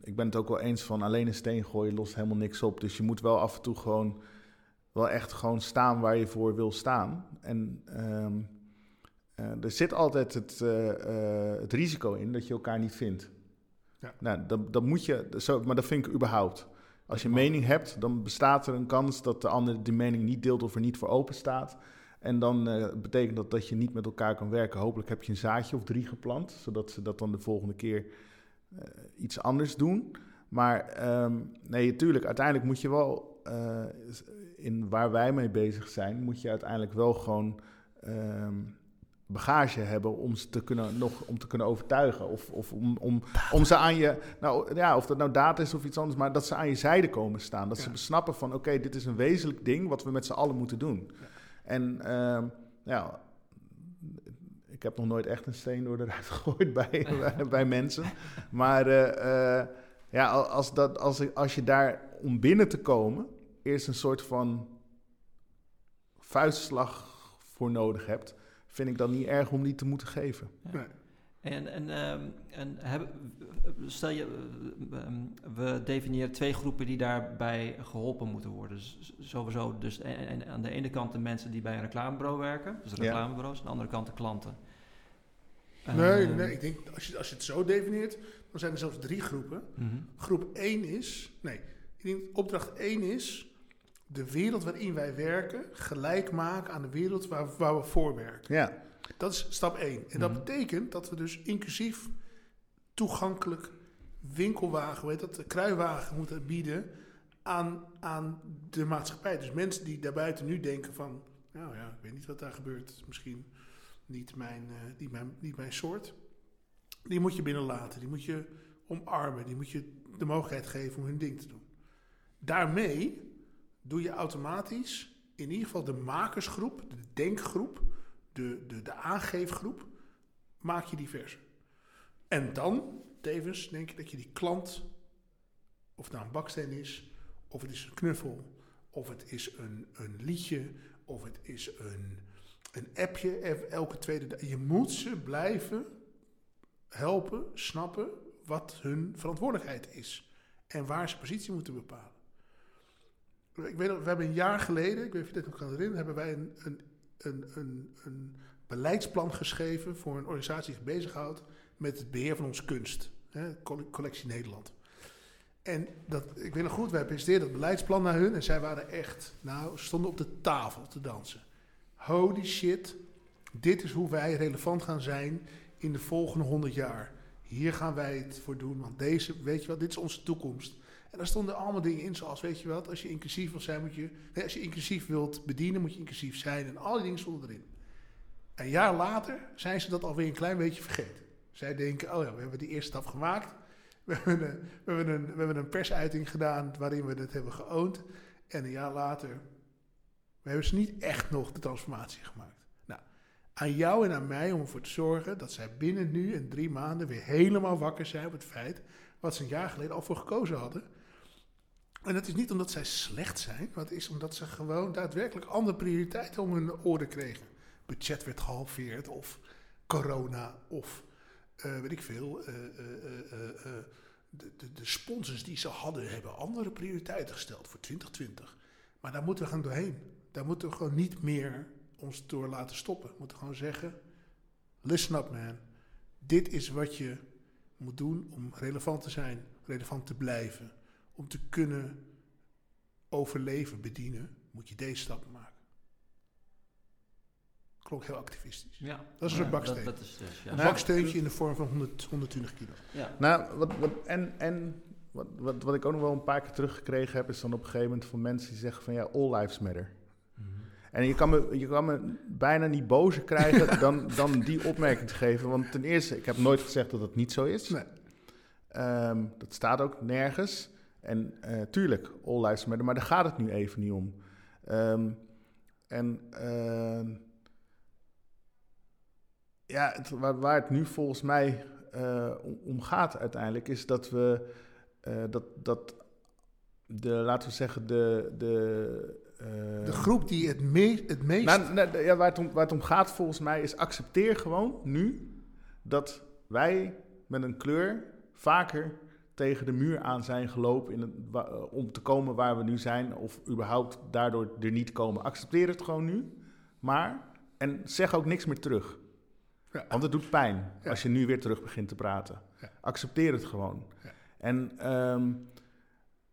Ik ben het ook wel eens van alleen een steen gooien lost helemaal niks op. Dus je moet wel af en toe gewoon wel echt gewoon staan waar je voor wil staan. En ehm, eh, er zit altijd het, eh, eh, het risico in dat je elkaar niet vindt. Ja. Nou, dat, dat moet je, zo, maar dat vind ik überhaupt. Als je een mening hebt, dan bestaat er een kans dat de ander die mening niet deelt of er niet voor open staat. En dan eh, betekent dat dat je niet met elkaar kan werken. Hopelijk heb je een zaadje of drie geplant, zodat ze dat dan de volgende keer eh, iets anders doen. Maar ehm, nee, natuurlijk, uiteindelijk moet je wel, eh, in waar wij mee bezig zijn, moet je uiteindelijk wel gewoon ehm, bagage hebben om ze te kunnen, nog, om te kunnen overtuigen. Of, of om, om, om ze aan je, nou ja, of dat nou data is of iets anders, maar dat ze aan je zijde komen staan. Dat ze besnappen van, oké, dit is een wezenlijk ding wat we met z'n allen moeten doen. En ehm, ja, ik heb nog nooit echt een steen door de (laughs) ruit gegooid bij, bij, (laughs) bij mensen. Maar eh, eh, ja, als, dat, als, als je daar om binnen te komen, eerst een soort van vuistslag voor nodig hebt, vind ik dan niet erg om die te moeten geven. Nee. En, en, ehm, en hebben, stel je, eh, ehm, we definiëren twee groepen die daarbij geholpen moeten worden. Dus sowieso, dus en, en aan de ene kant de mensen die bij een reclamebureau werken, dus Ja. reclamebureaus, aan de andere kant de klanten. Nee, Ehm, nee, ik denk als je, als je het zo definieert, dan zijn er zelfs drie groepen. mhm. Groep 1 is, nee, ik denk opdracht 1 is de wereld waarin wij werken gelijk maken aan de wereld waar, waar we voor werken. Ja, Dat is stap 1. En dat Mhm. betekent dat we dus inclusief toegankelijk winkelwagen, heet dat, de kruiwagen moeten bieden aan, aan de maatschappij. Dus mensen die daarbuiten nu denken van, nou ja, ik weet niet wat daar gebeurt, misschien niet mijn, eh, niet mijn, niet mijn soort. Die moet je binnenlaten, die moet je omarmen, die moet je de mogelijkheid geven om hun ding te doen. Daarmee doe je automatisch in ieder geval de makersgroep, de denkgroep, de, de, de aangeefgroep, maak je diverser. En dan, tevens, denk ik dat je die klant, of het nou een baksteen is, of het is een knuffel, of het is een, een liedje, of het is een, een appje elke tweede dag. Je moet ze blijven helpen, snappen wat hun verantwoordelijkheid is. En waar ze positie moeten bepalen. Ik weet, nog, we hebben een jaar geleden, ik weet niet of je dit nog kan herinneren, hebben wij een, een, een, een, een beleidsplan geschreven voor een organisatie die zich bezighoudt met het beheer van onze kunst. Hè, Colle- Collectie Nederland. En dat, ik weet nog goed, wij presenteerden dat beleidsplan naar hun en zij waren echt, nou, stonden op de tafel te dansen. Holy shit, dit is hoe wij relevant gaan zijn in de volgende honderd jaar. Hier gaan wij het voor doen, want deze, weet je wat, dit is onze toekomst. En daar stonden allemaal dingen in, zoals, weet je wat, als je inclusief wil zijn, moet je, als je inclusief wilt bedienen, moet je inclusief zijn. En al die dingen stonden erin. Een jaar later zijn ze dat alweer een klein beetje vergeten. Zij denken, oh ja, we hebben die eerste stap gemaakt. We hebben een, we hebben een, we hebben een persuiting gedaan waarin we het hebben geoond. En een jaar later we hebben ze niet echt nog de transformatie gemaakt. Nou, aan jou en aan mij om ervoor te zorgen dat zij binnen nu en drie maanden weer helemaal wakker zijn op het feit wat ze een jaar geleden al voor gekozen hadden. En dat is niet omdat zij slecht zijn, maar het is omdat ze gewoon daadwerkelijk andere prioriteiten om hun oren kregen. Budget werd gehalveerd of corona of eh, weet ik veel. eh, eh, de, de, de sponsors die ze hadden hebben andere prioriteiten gesteld voor 2020. Maar daar moeten we gaan doorheen. Daar moeten we gewoon niet meer ons door laten stoppen. We moeten gewoon zeggen: listen up, man. Dit is wat je moet doen om relevant te zijn, relevant te blijven. Om te kunnen overleven, bedienen, moet je deze stappen maken. Klonk heel activistisch. Ja. Dat is een baksteen. Dat, dat is dus, ja. Een Nou, baksteuntje in de vorm van 100, 120 kilo. ja. Nou, wat, wat, en, en wat, wat, wat ik ook nog wel een paar keer teruggekregen heb, is dan op een gegeven moment van mensen die zeggen van ja, all lives matter. Mhm. En je kan, me, je kan me bijna niet bozer krijgen (laughs) dan, dan die opmerking te geven. Want ten eerste, ik heb nooit gezegd dat het niet zo is. Nee. Ehm, dat staat ook nergens. En eh, tuurlijk, all lives matter, maar daar gaat het nu even niet om. Ehm, en ehm, ja, het, waar, waar het nu volgens mij eh, om, gaat uiteindelijk, is dat we eh, dat, dat de, laten we zeggen, de. de eh, De groep die het, me het meest... nou, nou, ja, waar, het om, waar het om gaat volgens mij is accepteer gewoon nu dat wij met een kleur vaker tegen de muur aan zijn gelopen in het, eh, om te komen waar we nu zijn of überhaupt daardoor er niet komen. Accepteer het gewoon nu, maar en zeg ook niks meer terug. Ja. Want het doet pijn Ja. als je nu weer terug begint te praten. Ja. Accepteer het gewoon. Ja. En ehm,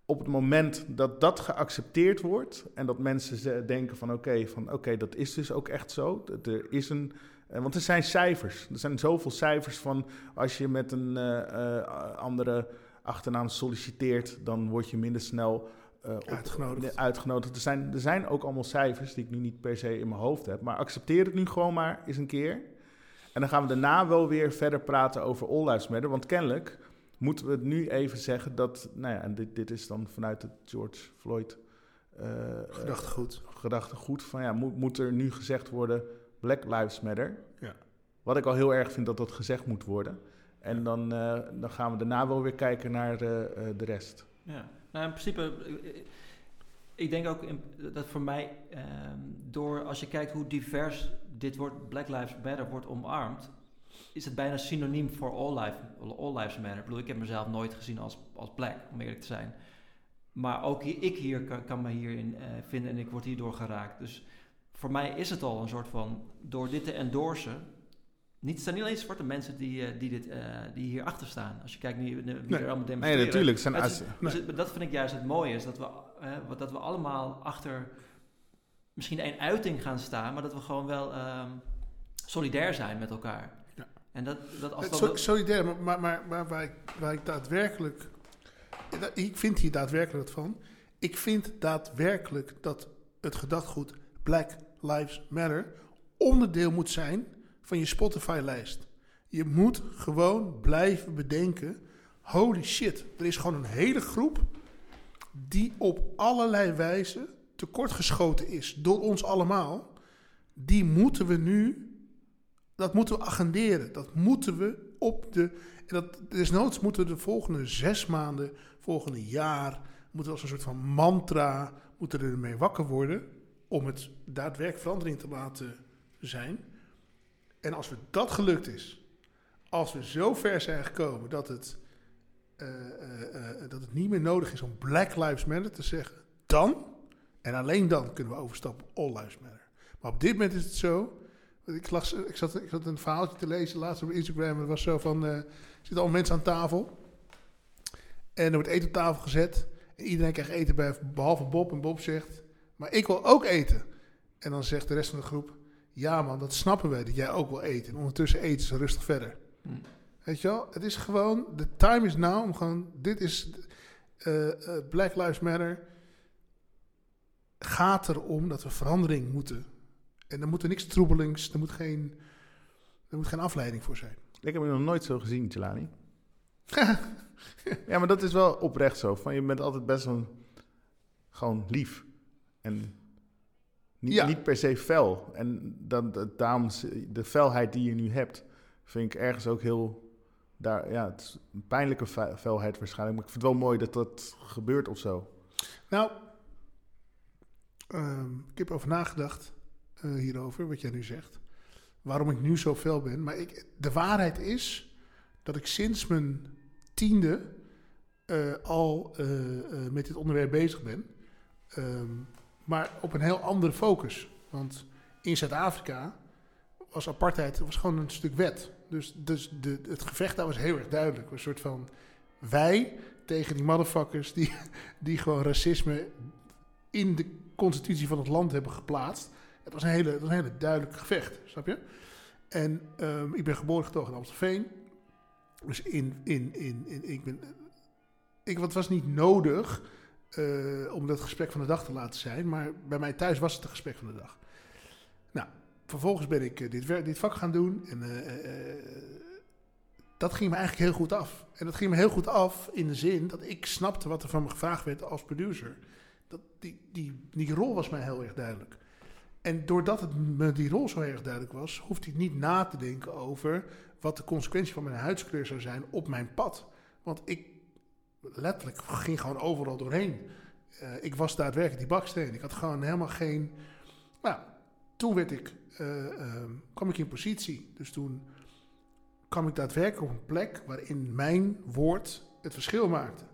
op het moment dat dat geaccepteerd wordt en dat mensen denken van oké, van oké, dat is dus ook echt zo. Er is een, eh, want er zijn cijfers. Er zijn zoveel cijfers van als je met een eh, andere achternaam solliciteert, dan word je minder snel eh, op- Uitgenodigd. Er zijn, er zijn ook allemaal cijfers die ik nu niet per se in mijn hoofd heb. Maar accepteer het nu gewoon maar eens een keer. En dan gaan we daarna wel weer verder praten over All Lives Matter. Want kennelijk moeten we het nu even zeggen dat... Nou ja, en dit, dit is dan vanuit het George Floyd... eh, Gedachtegoed. gedachtegoed. Van ja, moet, moet er nu gezegd worden Black Lives Matter? Ja. Wat ik al heel erg vind dat dat gezegd moet worden. En dan, eh, dan gaan we daarna wel weer kijken naar de, eh, de rest. Ja, nou in principe, eh, ik denk ook dat voor mij, ehm, door als je kijkt hoe divers dit woord Black Lives Matter wordt omarmd, is het bijna synoniem voor all, life, all Lives Matter. Ik bedoel, ik heb mezelf nooit gezien als, als black, om eerlijk te zijn. Maar ook ik hier kan, me hierin eh, vinden en ik word hierdoor geraakt. Dus voor mij is het al een soort van, door dit te endorsen, niet, het zijn niet alleen zwarte mensen die, eh, die, dit, eh, die hier achter staan. Als je kijkt nu, wie Nee. er allemaal demonstreren. Nee, natuurlijk. Zijn dus het- dat vind ik juist het mooie, is dat we, eh, dat we allemaal achter misschien één uiting gaan staan, maar dat we gewoon wel ehm, solidair zijn met elkaar. Ja. En dat, dat als dat solidair, maar, maar, maar, maar waar, ik, waar ik daadwerkelijk... Ik vind hier daadwerkelijk van. Ik vind daadwerkelijk dat het gedachtgoed Black Lives Matter onderdeel moet zijn van je Spotify-lijst. Je moet gewoon blijven bedenken... Holy shit, er is gewoon een hele groep die op allerlei wijze tekortgeschoten is door ons allemaal. Die moeten we nu dat moeten we agenderen. Dat moeten we op de. En dat, desnoods moeten we de volgende zes maanden, volgende jaar, moeten we als een soort van mantra, moeten we ermee wakker worden. Om het daadwerkelijk verandering te laten zijn. En als we dat gelukt is, als we zo ver zijn gekomen dat het, eh, eh, eh, dat het niet meer nodig is om Black Lives Matter te zeggen, dan, en alleen dan kunnen we overstappen op All Lives Matter. Maar op dit moment is het zo. Ik, las, ik, zat, ik zat een verhaaltje te lezen laatst op Instagram. Het was zo van: eh, er zitten al mensen aan tafel. En er wordt eten op tafel gezet. En iedereen krijgt eten bij, behalve Bob. En Bob zegt: Maar ik wil ook eten. En dan zegt de rest van de groep: Ja, man, dat snappen wij dat jij ook wil eten. En ondertussen eten ze rustig verder. Hm. Weet je wel? Het is gewoon: de time is now om gewoon. Dit is. eh, eh, Black Lives Matter. Gaat erom dat we verandering moeten. En er moet er niks troebelings. Er moet geen. Er moet geen afleiding voor zijn. Ik heb je nog nooit zo gezien, Jelani. (laughs) ja, maar dat is wel oprecht zo. Van, je bent altijd best wel gewoon lief. En niet, Ja. niet per se fel. En dan, daarom, de felheid die je nu hebt, vind ik ergens ook heel... Daar, ja, het is een pijnlijke fe- felheid waarschijnlijk. Maar ik vind het wel mooi dat dat gebeurt of zo. Nou, ehm, ik heb over nagedacht eh, hierover, wat jij nu zegt. Waarom ik nu zo fel ben. Maar ik, de waarheid is dat ik sinds mijn tiende eh, al eh, met dit onderwerp bezig ben. Ehm, maar op een heel andere focus. Want in Zuid-Afrika was apartheid was gewoon een stuk wet. Dus, dus de, het gevecht daar was heel erg duidelijk. Een soort van wij tegen die motherfuckers die, (laughs) die gewoon racisme in de constitutie van het land hebben geplaatst. Het was een hele, was een hele duidelijk gevecht, snap je? En ehm, ik ben geboren getogen in Amstelveen. Dus in, in, in, in ik ben, ik, het was niet nodig eh, om dat gesprek van de dag te laten zijn, maar bij mij thuis was het een gesprek van de dag. vervolgens ben ik eh, dit, dit vak gaan doen. En eh, dat ging me eigenlijk heel goed af. En dat ging me heel goed af in de zin dat ik snapte wat er van me gevraagd werd als producer. Dat, die, die, die rol was mij heel erg duidelijk. En doordat het me die rol zo erg duidelijk was, hoefde ik niet na te denken over wat de consequentie van mijn huidskleur zou zijn op mijn pad. Want ik letterlijk ging gewoon overal doorheen. Eh, ik was daadwerkelijk die baksteen. Ik had gewoon helemaal geen. Nou, toen werd ik, eh, ehm, kwam ik in positie. Dus toen kwam ik daadwerkelijk op een plek waarin mijn woord het verschil maakte.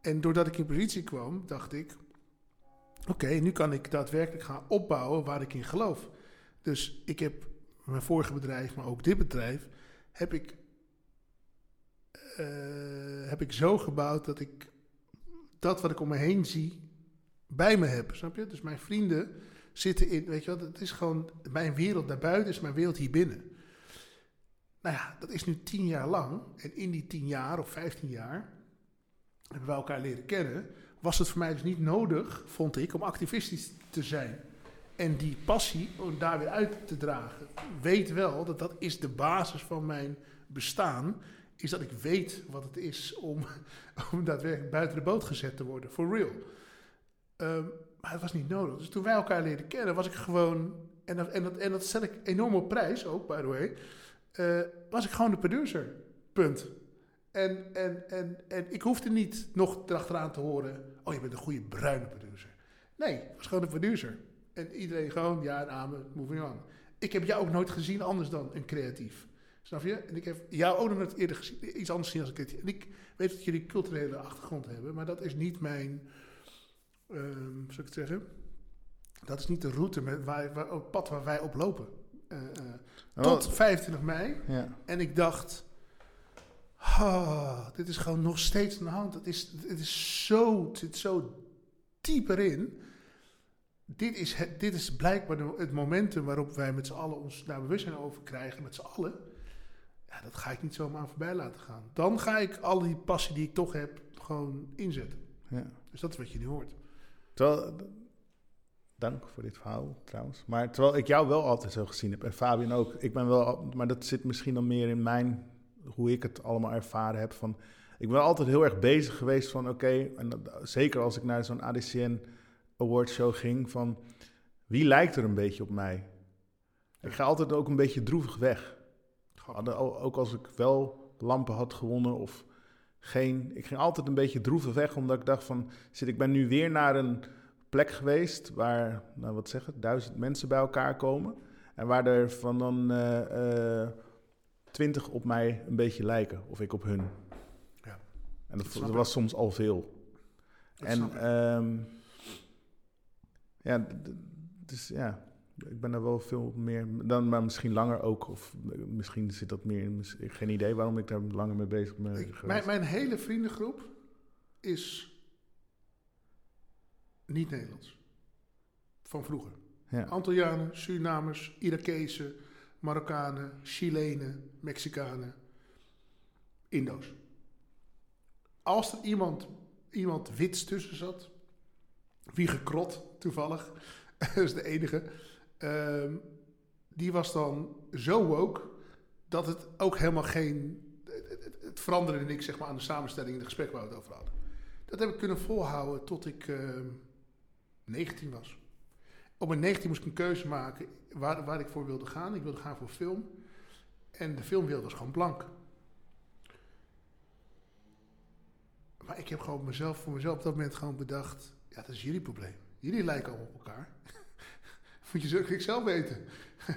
En doordat ik in positie kwam, dacht ik: oké, nu kan ik daadwerkelijk gaan opbouwen waar ik in geloof. Dus ik heb mijn vorige bedrijf, maar ook dit bedrijf, heb ik, eh, heb ik zo gebouwd dat ik dat wat ik om me heen zie bij me heb. Snap je? Dus mijn vrienden zitten in, weet je wat, het is gewoon mijn wereld daarbuiten is mijn wereld hier binnen. Nou ja, dat is nu tien jaar lang. En in die tien jaar of vijftien jaar hebben we elkaar leren kennen. Was het voor mij dus niet nodig, vond ik, om activistisch te zijn. En die passie om daar weer uit te dragen. Weet wel dat dat is de basis van mijn bestaan. Is dat ik weet wat het is om, (laughs) om daadwerkelijk buiten de boot gezet te worden. For real. Ehm, maar het was niet nodig. Dus toen wij elkaar leren kennen, was ik gewoon. En dat, en en dat stel ik enorm op prijs ook, by the way. eh, was ik gewoon de producer. Punt. En, en, en, en ik hoefde niet nog erachteraan te horen. Oh, je bent een goede bruine producer. Nee, ik was gewoon de producer. En iedereen gewoon, ja, en amen, moving on. Ik heb jou ook nooit gezien anders dan een creatief. Snap je? En ik heb jou ook nog nooit eerder gezien, iets anders gezien als creatief. En ik weet dat jullie culturele achtergrond hebben, maar dat is niet mijn, ehm zou ik het zeggen? Dat is niet de route, met waar, waar, het pad waar wij op lopen. Eh, eh, tot 25 mei. Ja. En ik dacht, ah, dit is gewoon nog steeds aan de hand. Het is, het is zo, het zit zo diep erin. Dit is, het, dit is blijkbaar het momentum waarop wij met z'n allen ons daar bewustzijn over krijgen, met z'n allen. Ja, dat ga ik niet zomaar voorbij laten gaan. Dan ga ik al die passie die ik toch heb, gewoon inzetten. ja. Dus dat is wat je nu hoort. Terwijl, dank voor dit verhaal trouwens. Maar terwijl ik jou wel altijd zo gezien heb en Fabian ook. Ik ben wel, maar dat zit misschien dan meer in mijn, hoe ik het allemaal ervaren heb. Van, ik ben altijd heel erg bezig geweest van oké, en dat- zeker als ik naar zo'n ADCN awardshow ging, van wie lijkt er een beetje op mij? Ik ga altijd ook een beetje droevig weg. Ook als ik wel lampen had gewonnen of geen. Ik ging altijd een beetje droevig weg, omdat ik dacht van, zit ik ben nu weer naar een plek geweest waar, nou wat zeg het, duizend mensen bij elkaar komen. En waar er van dan eh, eh, twintig op mij een beetje lijken, of ik op hun. Ja, En dat, was soms al veel. Dat en ehm, ja, dus ja, ik ben er wel veel meer, dan, maar misschien langer ook. Of misschien zit dat meer in, geen idee waarom ik daar langer mee bezig ben. Ik- mijn, mijn hele vriendengroep is niet Nederlands. Van vroeger. ja. Antillianen, Surinamers, Irakezen, Marokkanen, Chilenen, Mexicanen, Indo's. Als er iemand, iemand wits tussen zat, wie gekrot toevallig, (laughs) dat is de enige, ehm, die was dan zo woke dat het ook helemaal geen. Het, het, het veranderde niks zeg maar, aan de samenstelling in de gesprek waar we het over hadden. Dat heb ik kunnen volhouden tot ik ehm 19 was. Op mijn 19 moest ik een keuze maken waar, waar ik voor wilde gaan. Ik wilde gaan voor film. En de filmwereld was gewoon blank. Maar ik heb gewoon mezelf, voor mezelf op dat moment gewoon bedacht... Ja, dat is jullie probleem. Jullie lijken allemaal op elkaar. Moet je zo ik zelf weten.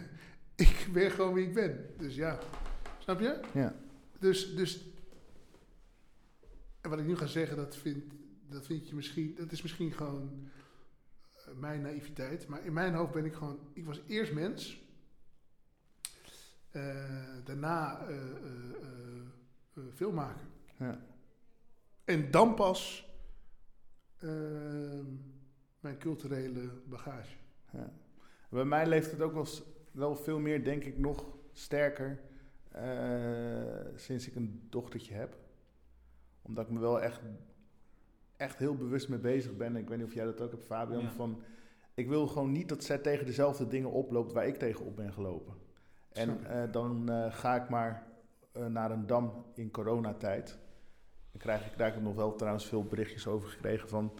(laughs) ik ben gewoon wie ik ben. Dus ja, snap je? Ja. Dus, dus en wat ik nu ga zeggen, dat vind, dat vind je misschien, dat is misschien gewoon eh, mijn naïviteit. Maar in mijn hoofd ben ik gewoon, ik was eerst mens. Eh, daarna eh, eh, eh, filmmaker. Ja. En dan pas mijn culturele bagage. Ja. Bij mij leeft het ook wel, veel meer, denk ik, nog sterker eh, sinds ik een dochtertje heb. Omdat ik me wel echt, echt heel bewust mee bezig ben. Ik weet niet of jij dat ook hebt, Fabian. Ja. Van, ik wil gewoon niet dat zij tegen dezelfde dingen oploopt waar ik tegen op ben gelopen. En eh, dan eh, ga ik maar naar een dam in coronatijd. Dan krijg ik, daar heb ik nog wel trouwens veel berichtjes over gekregen van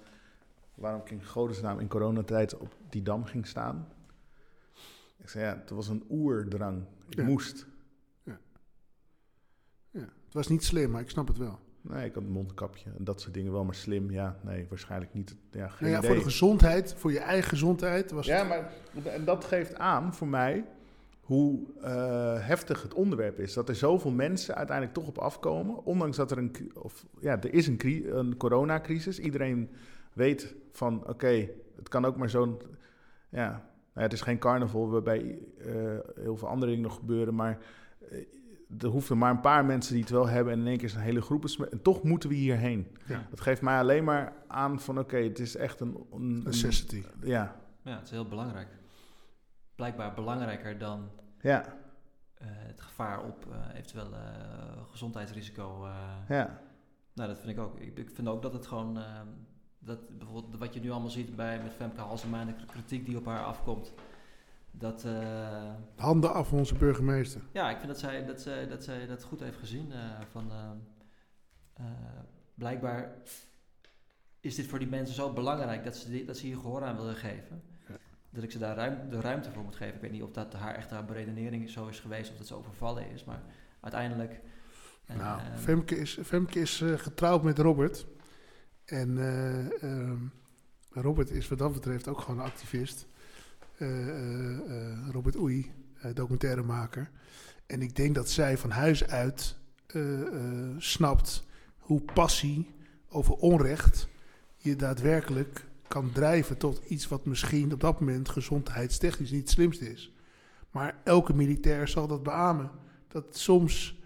waarom ik in godesnaam in coronatijd op die dam ging staan. Ik zei ja, het was een oerdrang. Ik Ja. moest. Ja. Het was niet slim, maar ik snap het wel. Nee, ik had een mondkapje en dat soort dingen wel, maar slim, ja, nee, waarschijnlijk niet. Ja, geen Nou ja, voor de gezondheid, voor je eigen gezondheid was Ja, het... maar en dat geeft aan voor mij hoe eh, heftig het onderwerp is. Dat er zoveel mensen uiteindelijk toch op afkomen. Ondanks dat er een, of, ja, er is een, een coronacrisis. Iedereen weet van, oké, het kan ook maar zo'n... Ja, nou ja, het is geen carnaval waarbij eh, heel veel andere dingen nog gebeuren. Maar eh, er hoeven maar een paar mensen die het wel hebben... en in één keer is een hele groep. En toch moeten we hierheen. Ja. Dat geeft mij alleen maar aan van, oké, het is echt een... een, een Necessity. ja, Ja, het is heel belangrijk. Blijkbaar belangrijker dan ja, eh, het gevaar op eh, eventueel eh, gezondheidsrisico. eh. ja. Nou, dat vind ik ook. Ik, ik vind ook dat het gewoon... dat bijvoorbeeld wat je nu allemaal ziet bij met Femke Halsema en de kritiek die op haar afkomt. Dat... eh, Handen af van onze burgemeester. Ja, ik vind dat zij dat, zij, dat, zij dat goed heeft gezien. eh, van, eh, blijkbaar is dit voor die mensen zo belangrijk dat ze, dit, dat ze hier gehoor aan willen geven. Ja. Dat ik ze daar ruim, de ruimte voor moet geven. Ik weet niet of dat haar echt haar beredenering zo is geweest of dat ze overvallen is. Maar uiteindelijk... nou, Femke is, Femke is getrouwd met Robert. En eh, ehm, Robert is wat dat betreft ook gewoon een activist. Eh, eh, Robert Oei, documentairemaker. En ik denk dat zij van huis uit snapt hoe passie over onrecht je daadwerkelijk kan drijven tot iets wat misschien op dat moment gezondheidstechnisch niet het slimste is. Maar elke militair zal dat beamen. Dat soms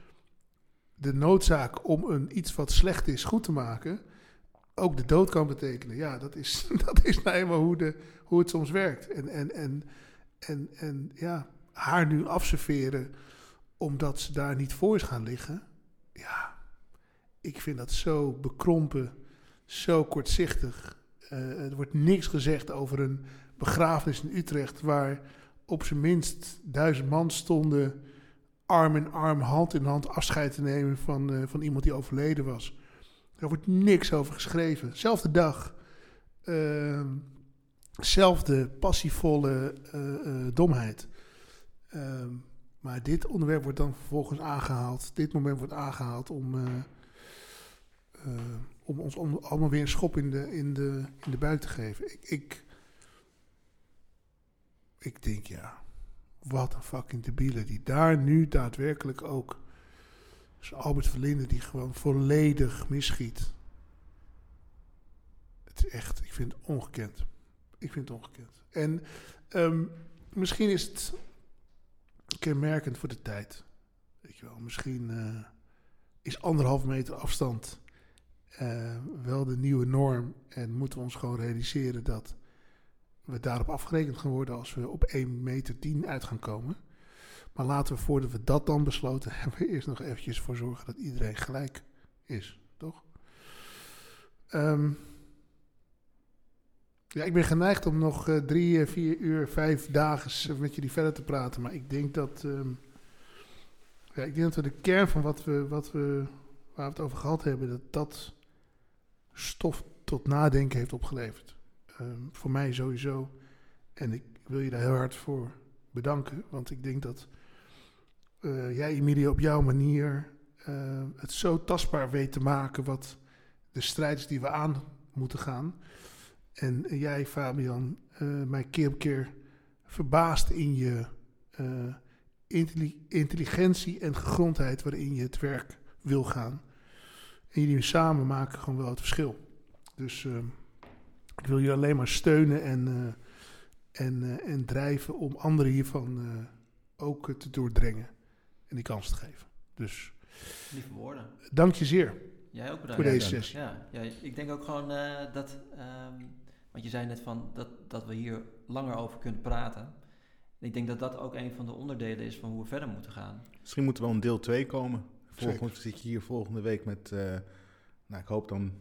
de noodzaak om een iets wat slecht is goed te maken ook de dood kan betekenen. Ja, dat is, (laughs) dat is nou eenmaal hoe, de, hoe het soms werkt. En, en, en, en, en ja, haar nu afserveren omdat ze daar niet voor is gaan liggen. Ja, ik vind dat zo bekrompen, zo kortzichtig. Eh, er wordt niks gezegd over een begrafenis in Utrecht waar op zijn minst duizend man stonden arm in arm, hand in hand afscheid te nemen van, eh, van iemand die overleden was. Daar wordt niks over geschreven. Zelfde dag. Ehm, zelfde passievolle eh, domheid. Ehm, maar dit onderwerp wordt dan vervolgens aangehaald. Dit moment wordt aangehaald om, eh, om ons allemaal weer een schop in de, in de, in de buik te geven. Ik, ik denk ja, wat een fucking debiele die daar nu daadwerkelijk ook dus Albert Verlinde die gewoon volledig misschiet. Het is echt, ik vind het ongekend. Ik vind het ongekend. En ehm, misschien is het kenmerkend voor de tijd. Weet je wel, misschien eh, is anderhalf meter afstand eh, wel de nieuwe norm. En moeten we ons gewoon realiseren dat we daarop afgerekend gaan worden als we op 1 meter 10 uit gaan komen. Maar laten we voordat we dat dan besloten (laughs) hebben, eerst nog eventjes voor zorgen dat iedereen gelijk is, toch? Ehm, ja, ik ben geneigd om nog eh, drie, eh, vier uur, vijf dagen met jullie verder te praten. Maar ik denk dat, ehm, ja, ik denk dat we de kern van wat we, wat we, waar we het over gehad hebben, dat dat stof tot nadenken heeft opgeleverd. Ehm, voor mij sowieso. En ik wil je daar heel hard voor bedanken. Want ik denk dat eh, jij, Emilia, op jouw manier eh, het zo tastbaar weet te maken wat de strijd is die we aan moeten gaan. En jij, Fabian, eh, mij keer op keer verbaast in je intelli- intelligentie en gegrondheid waarin je het werk wil gaan. En jullie samen maken gewoon wel het verschil. Dus ik wil je alleen maar steunen en, en, en drijven om anderen hiervan ook te doordringen en die kans te geven. Dus Lieve woorden. dank je zeer Jij ook bedankt. voor deze sessie. Ja, ja, ik denk ook gewoon eh, dat, ehm, want je zei net van dat, dat we hier langer over kunnen praten. En ik denk dat dat ook een van de onderdelen is van hoe we verder moeten gaan. Misschien moet er wel een deel 2 komen. Volgende zit je hier volgende week met, eh, nou ik hoop dan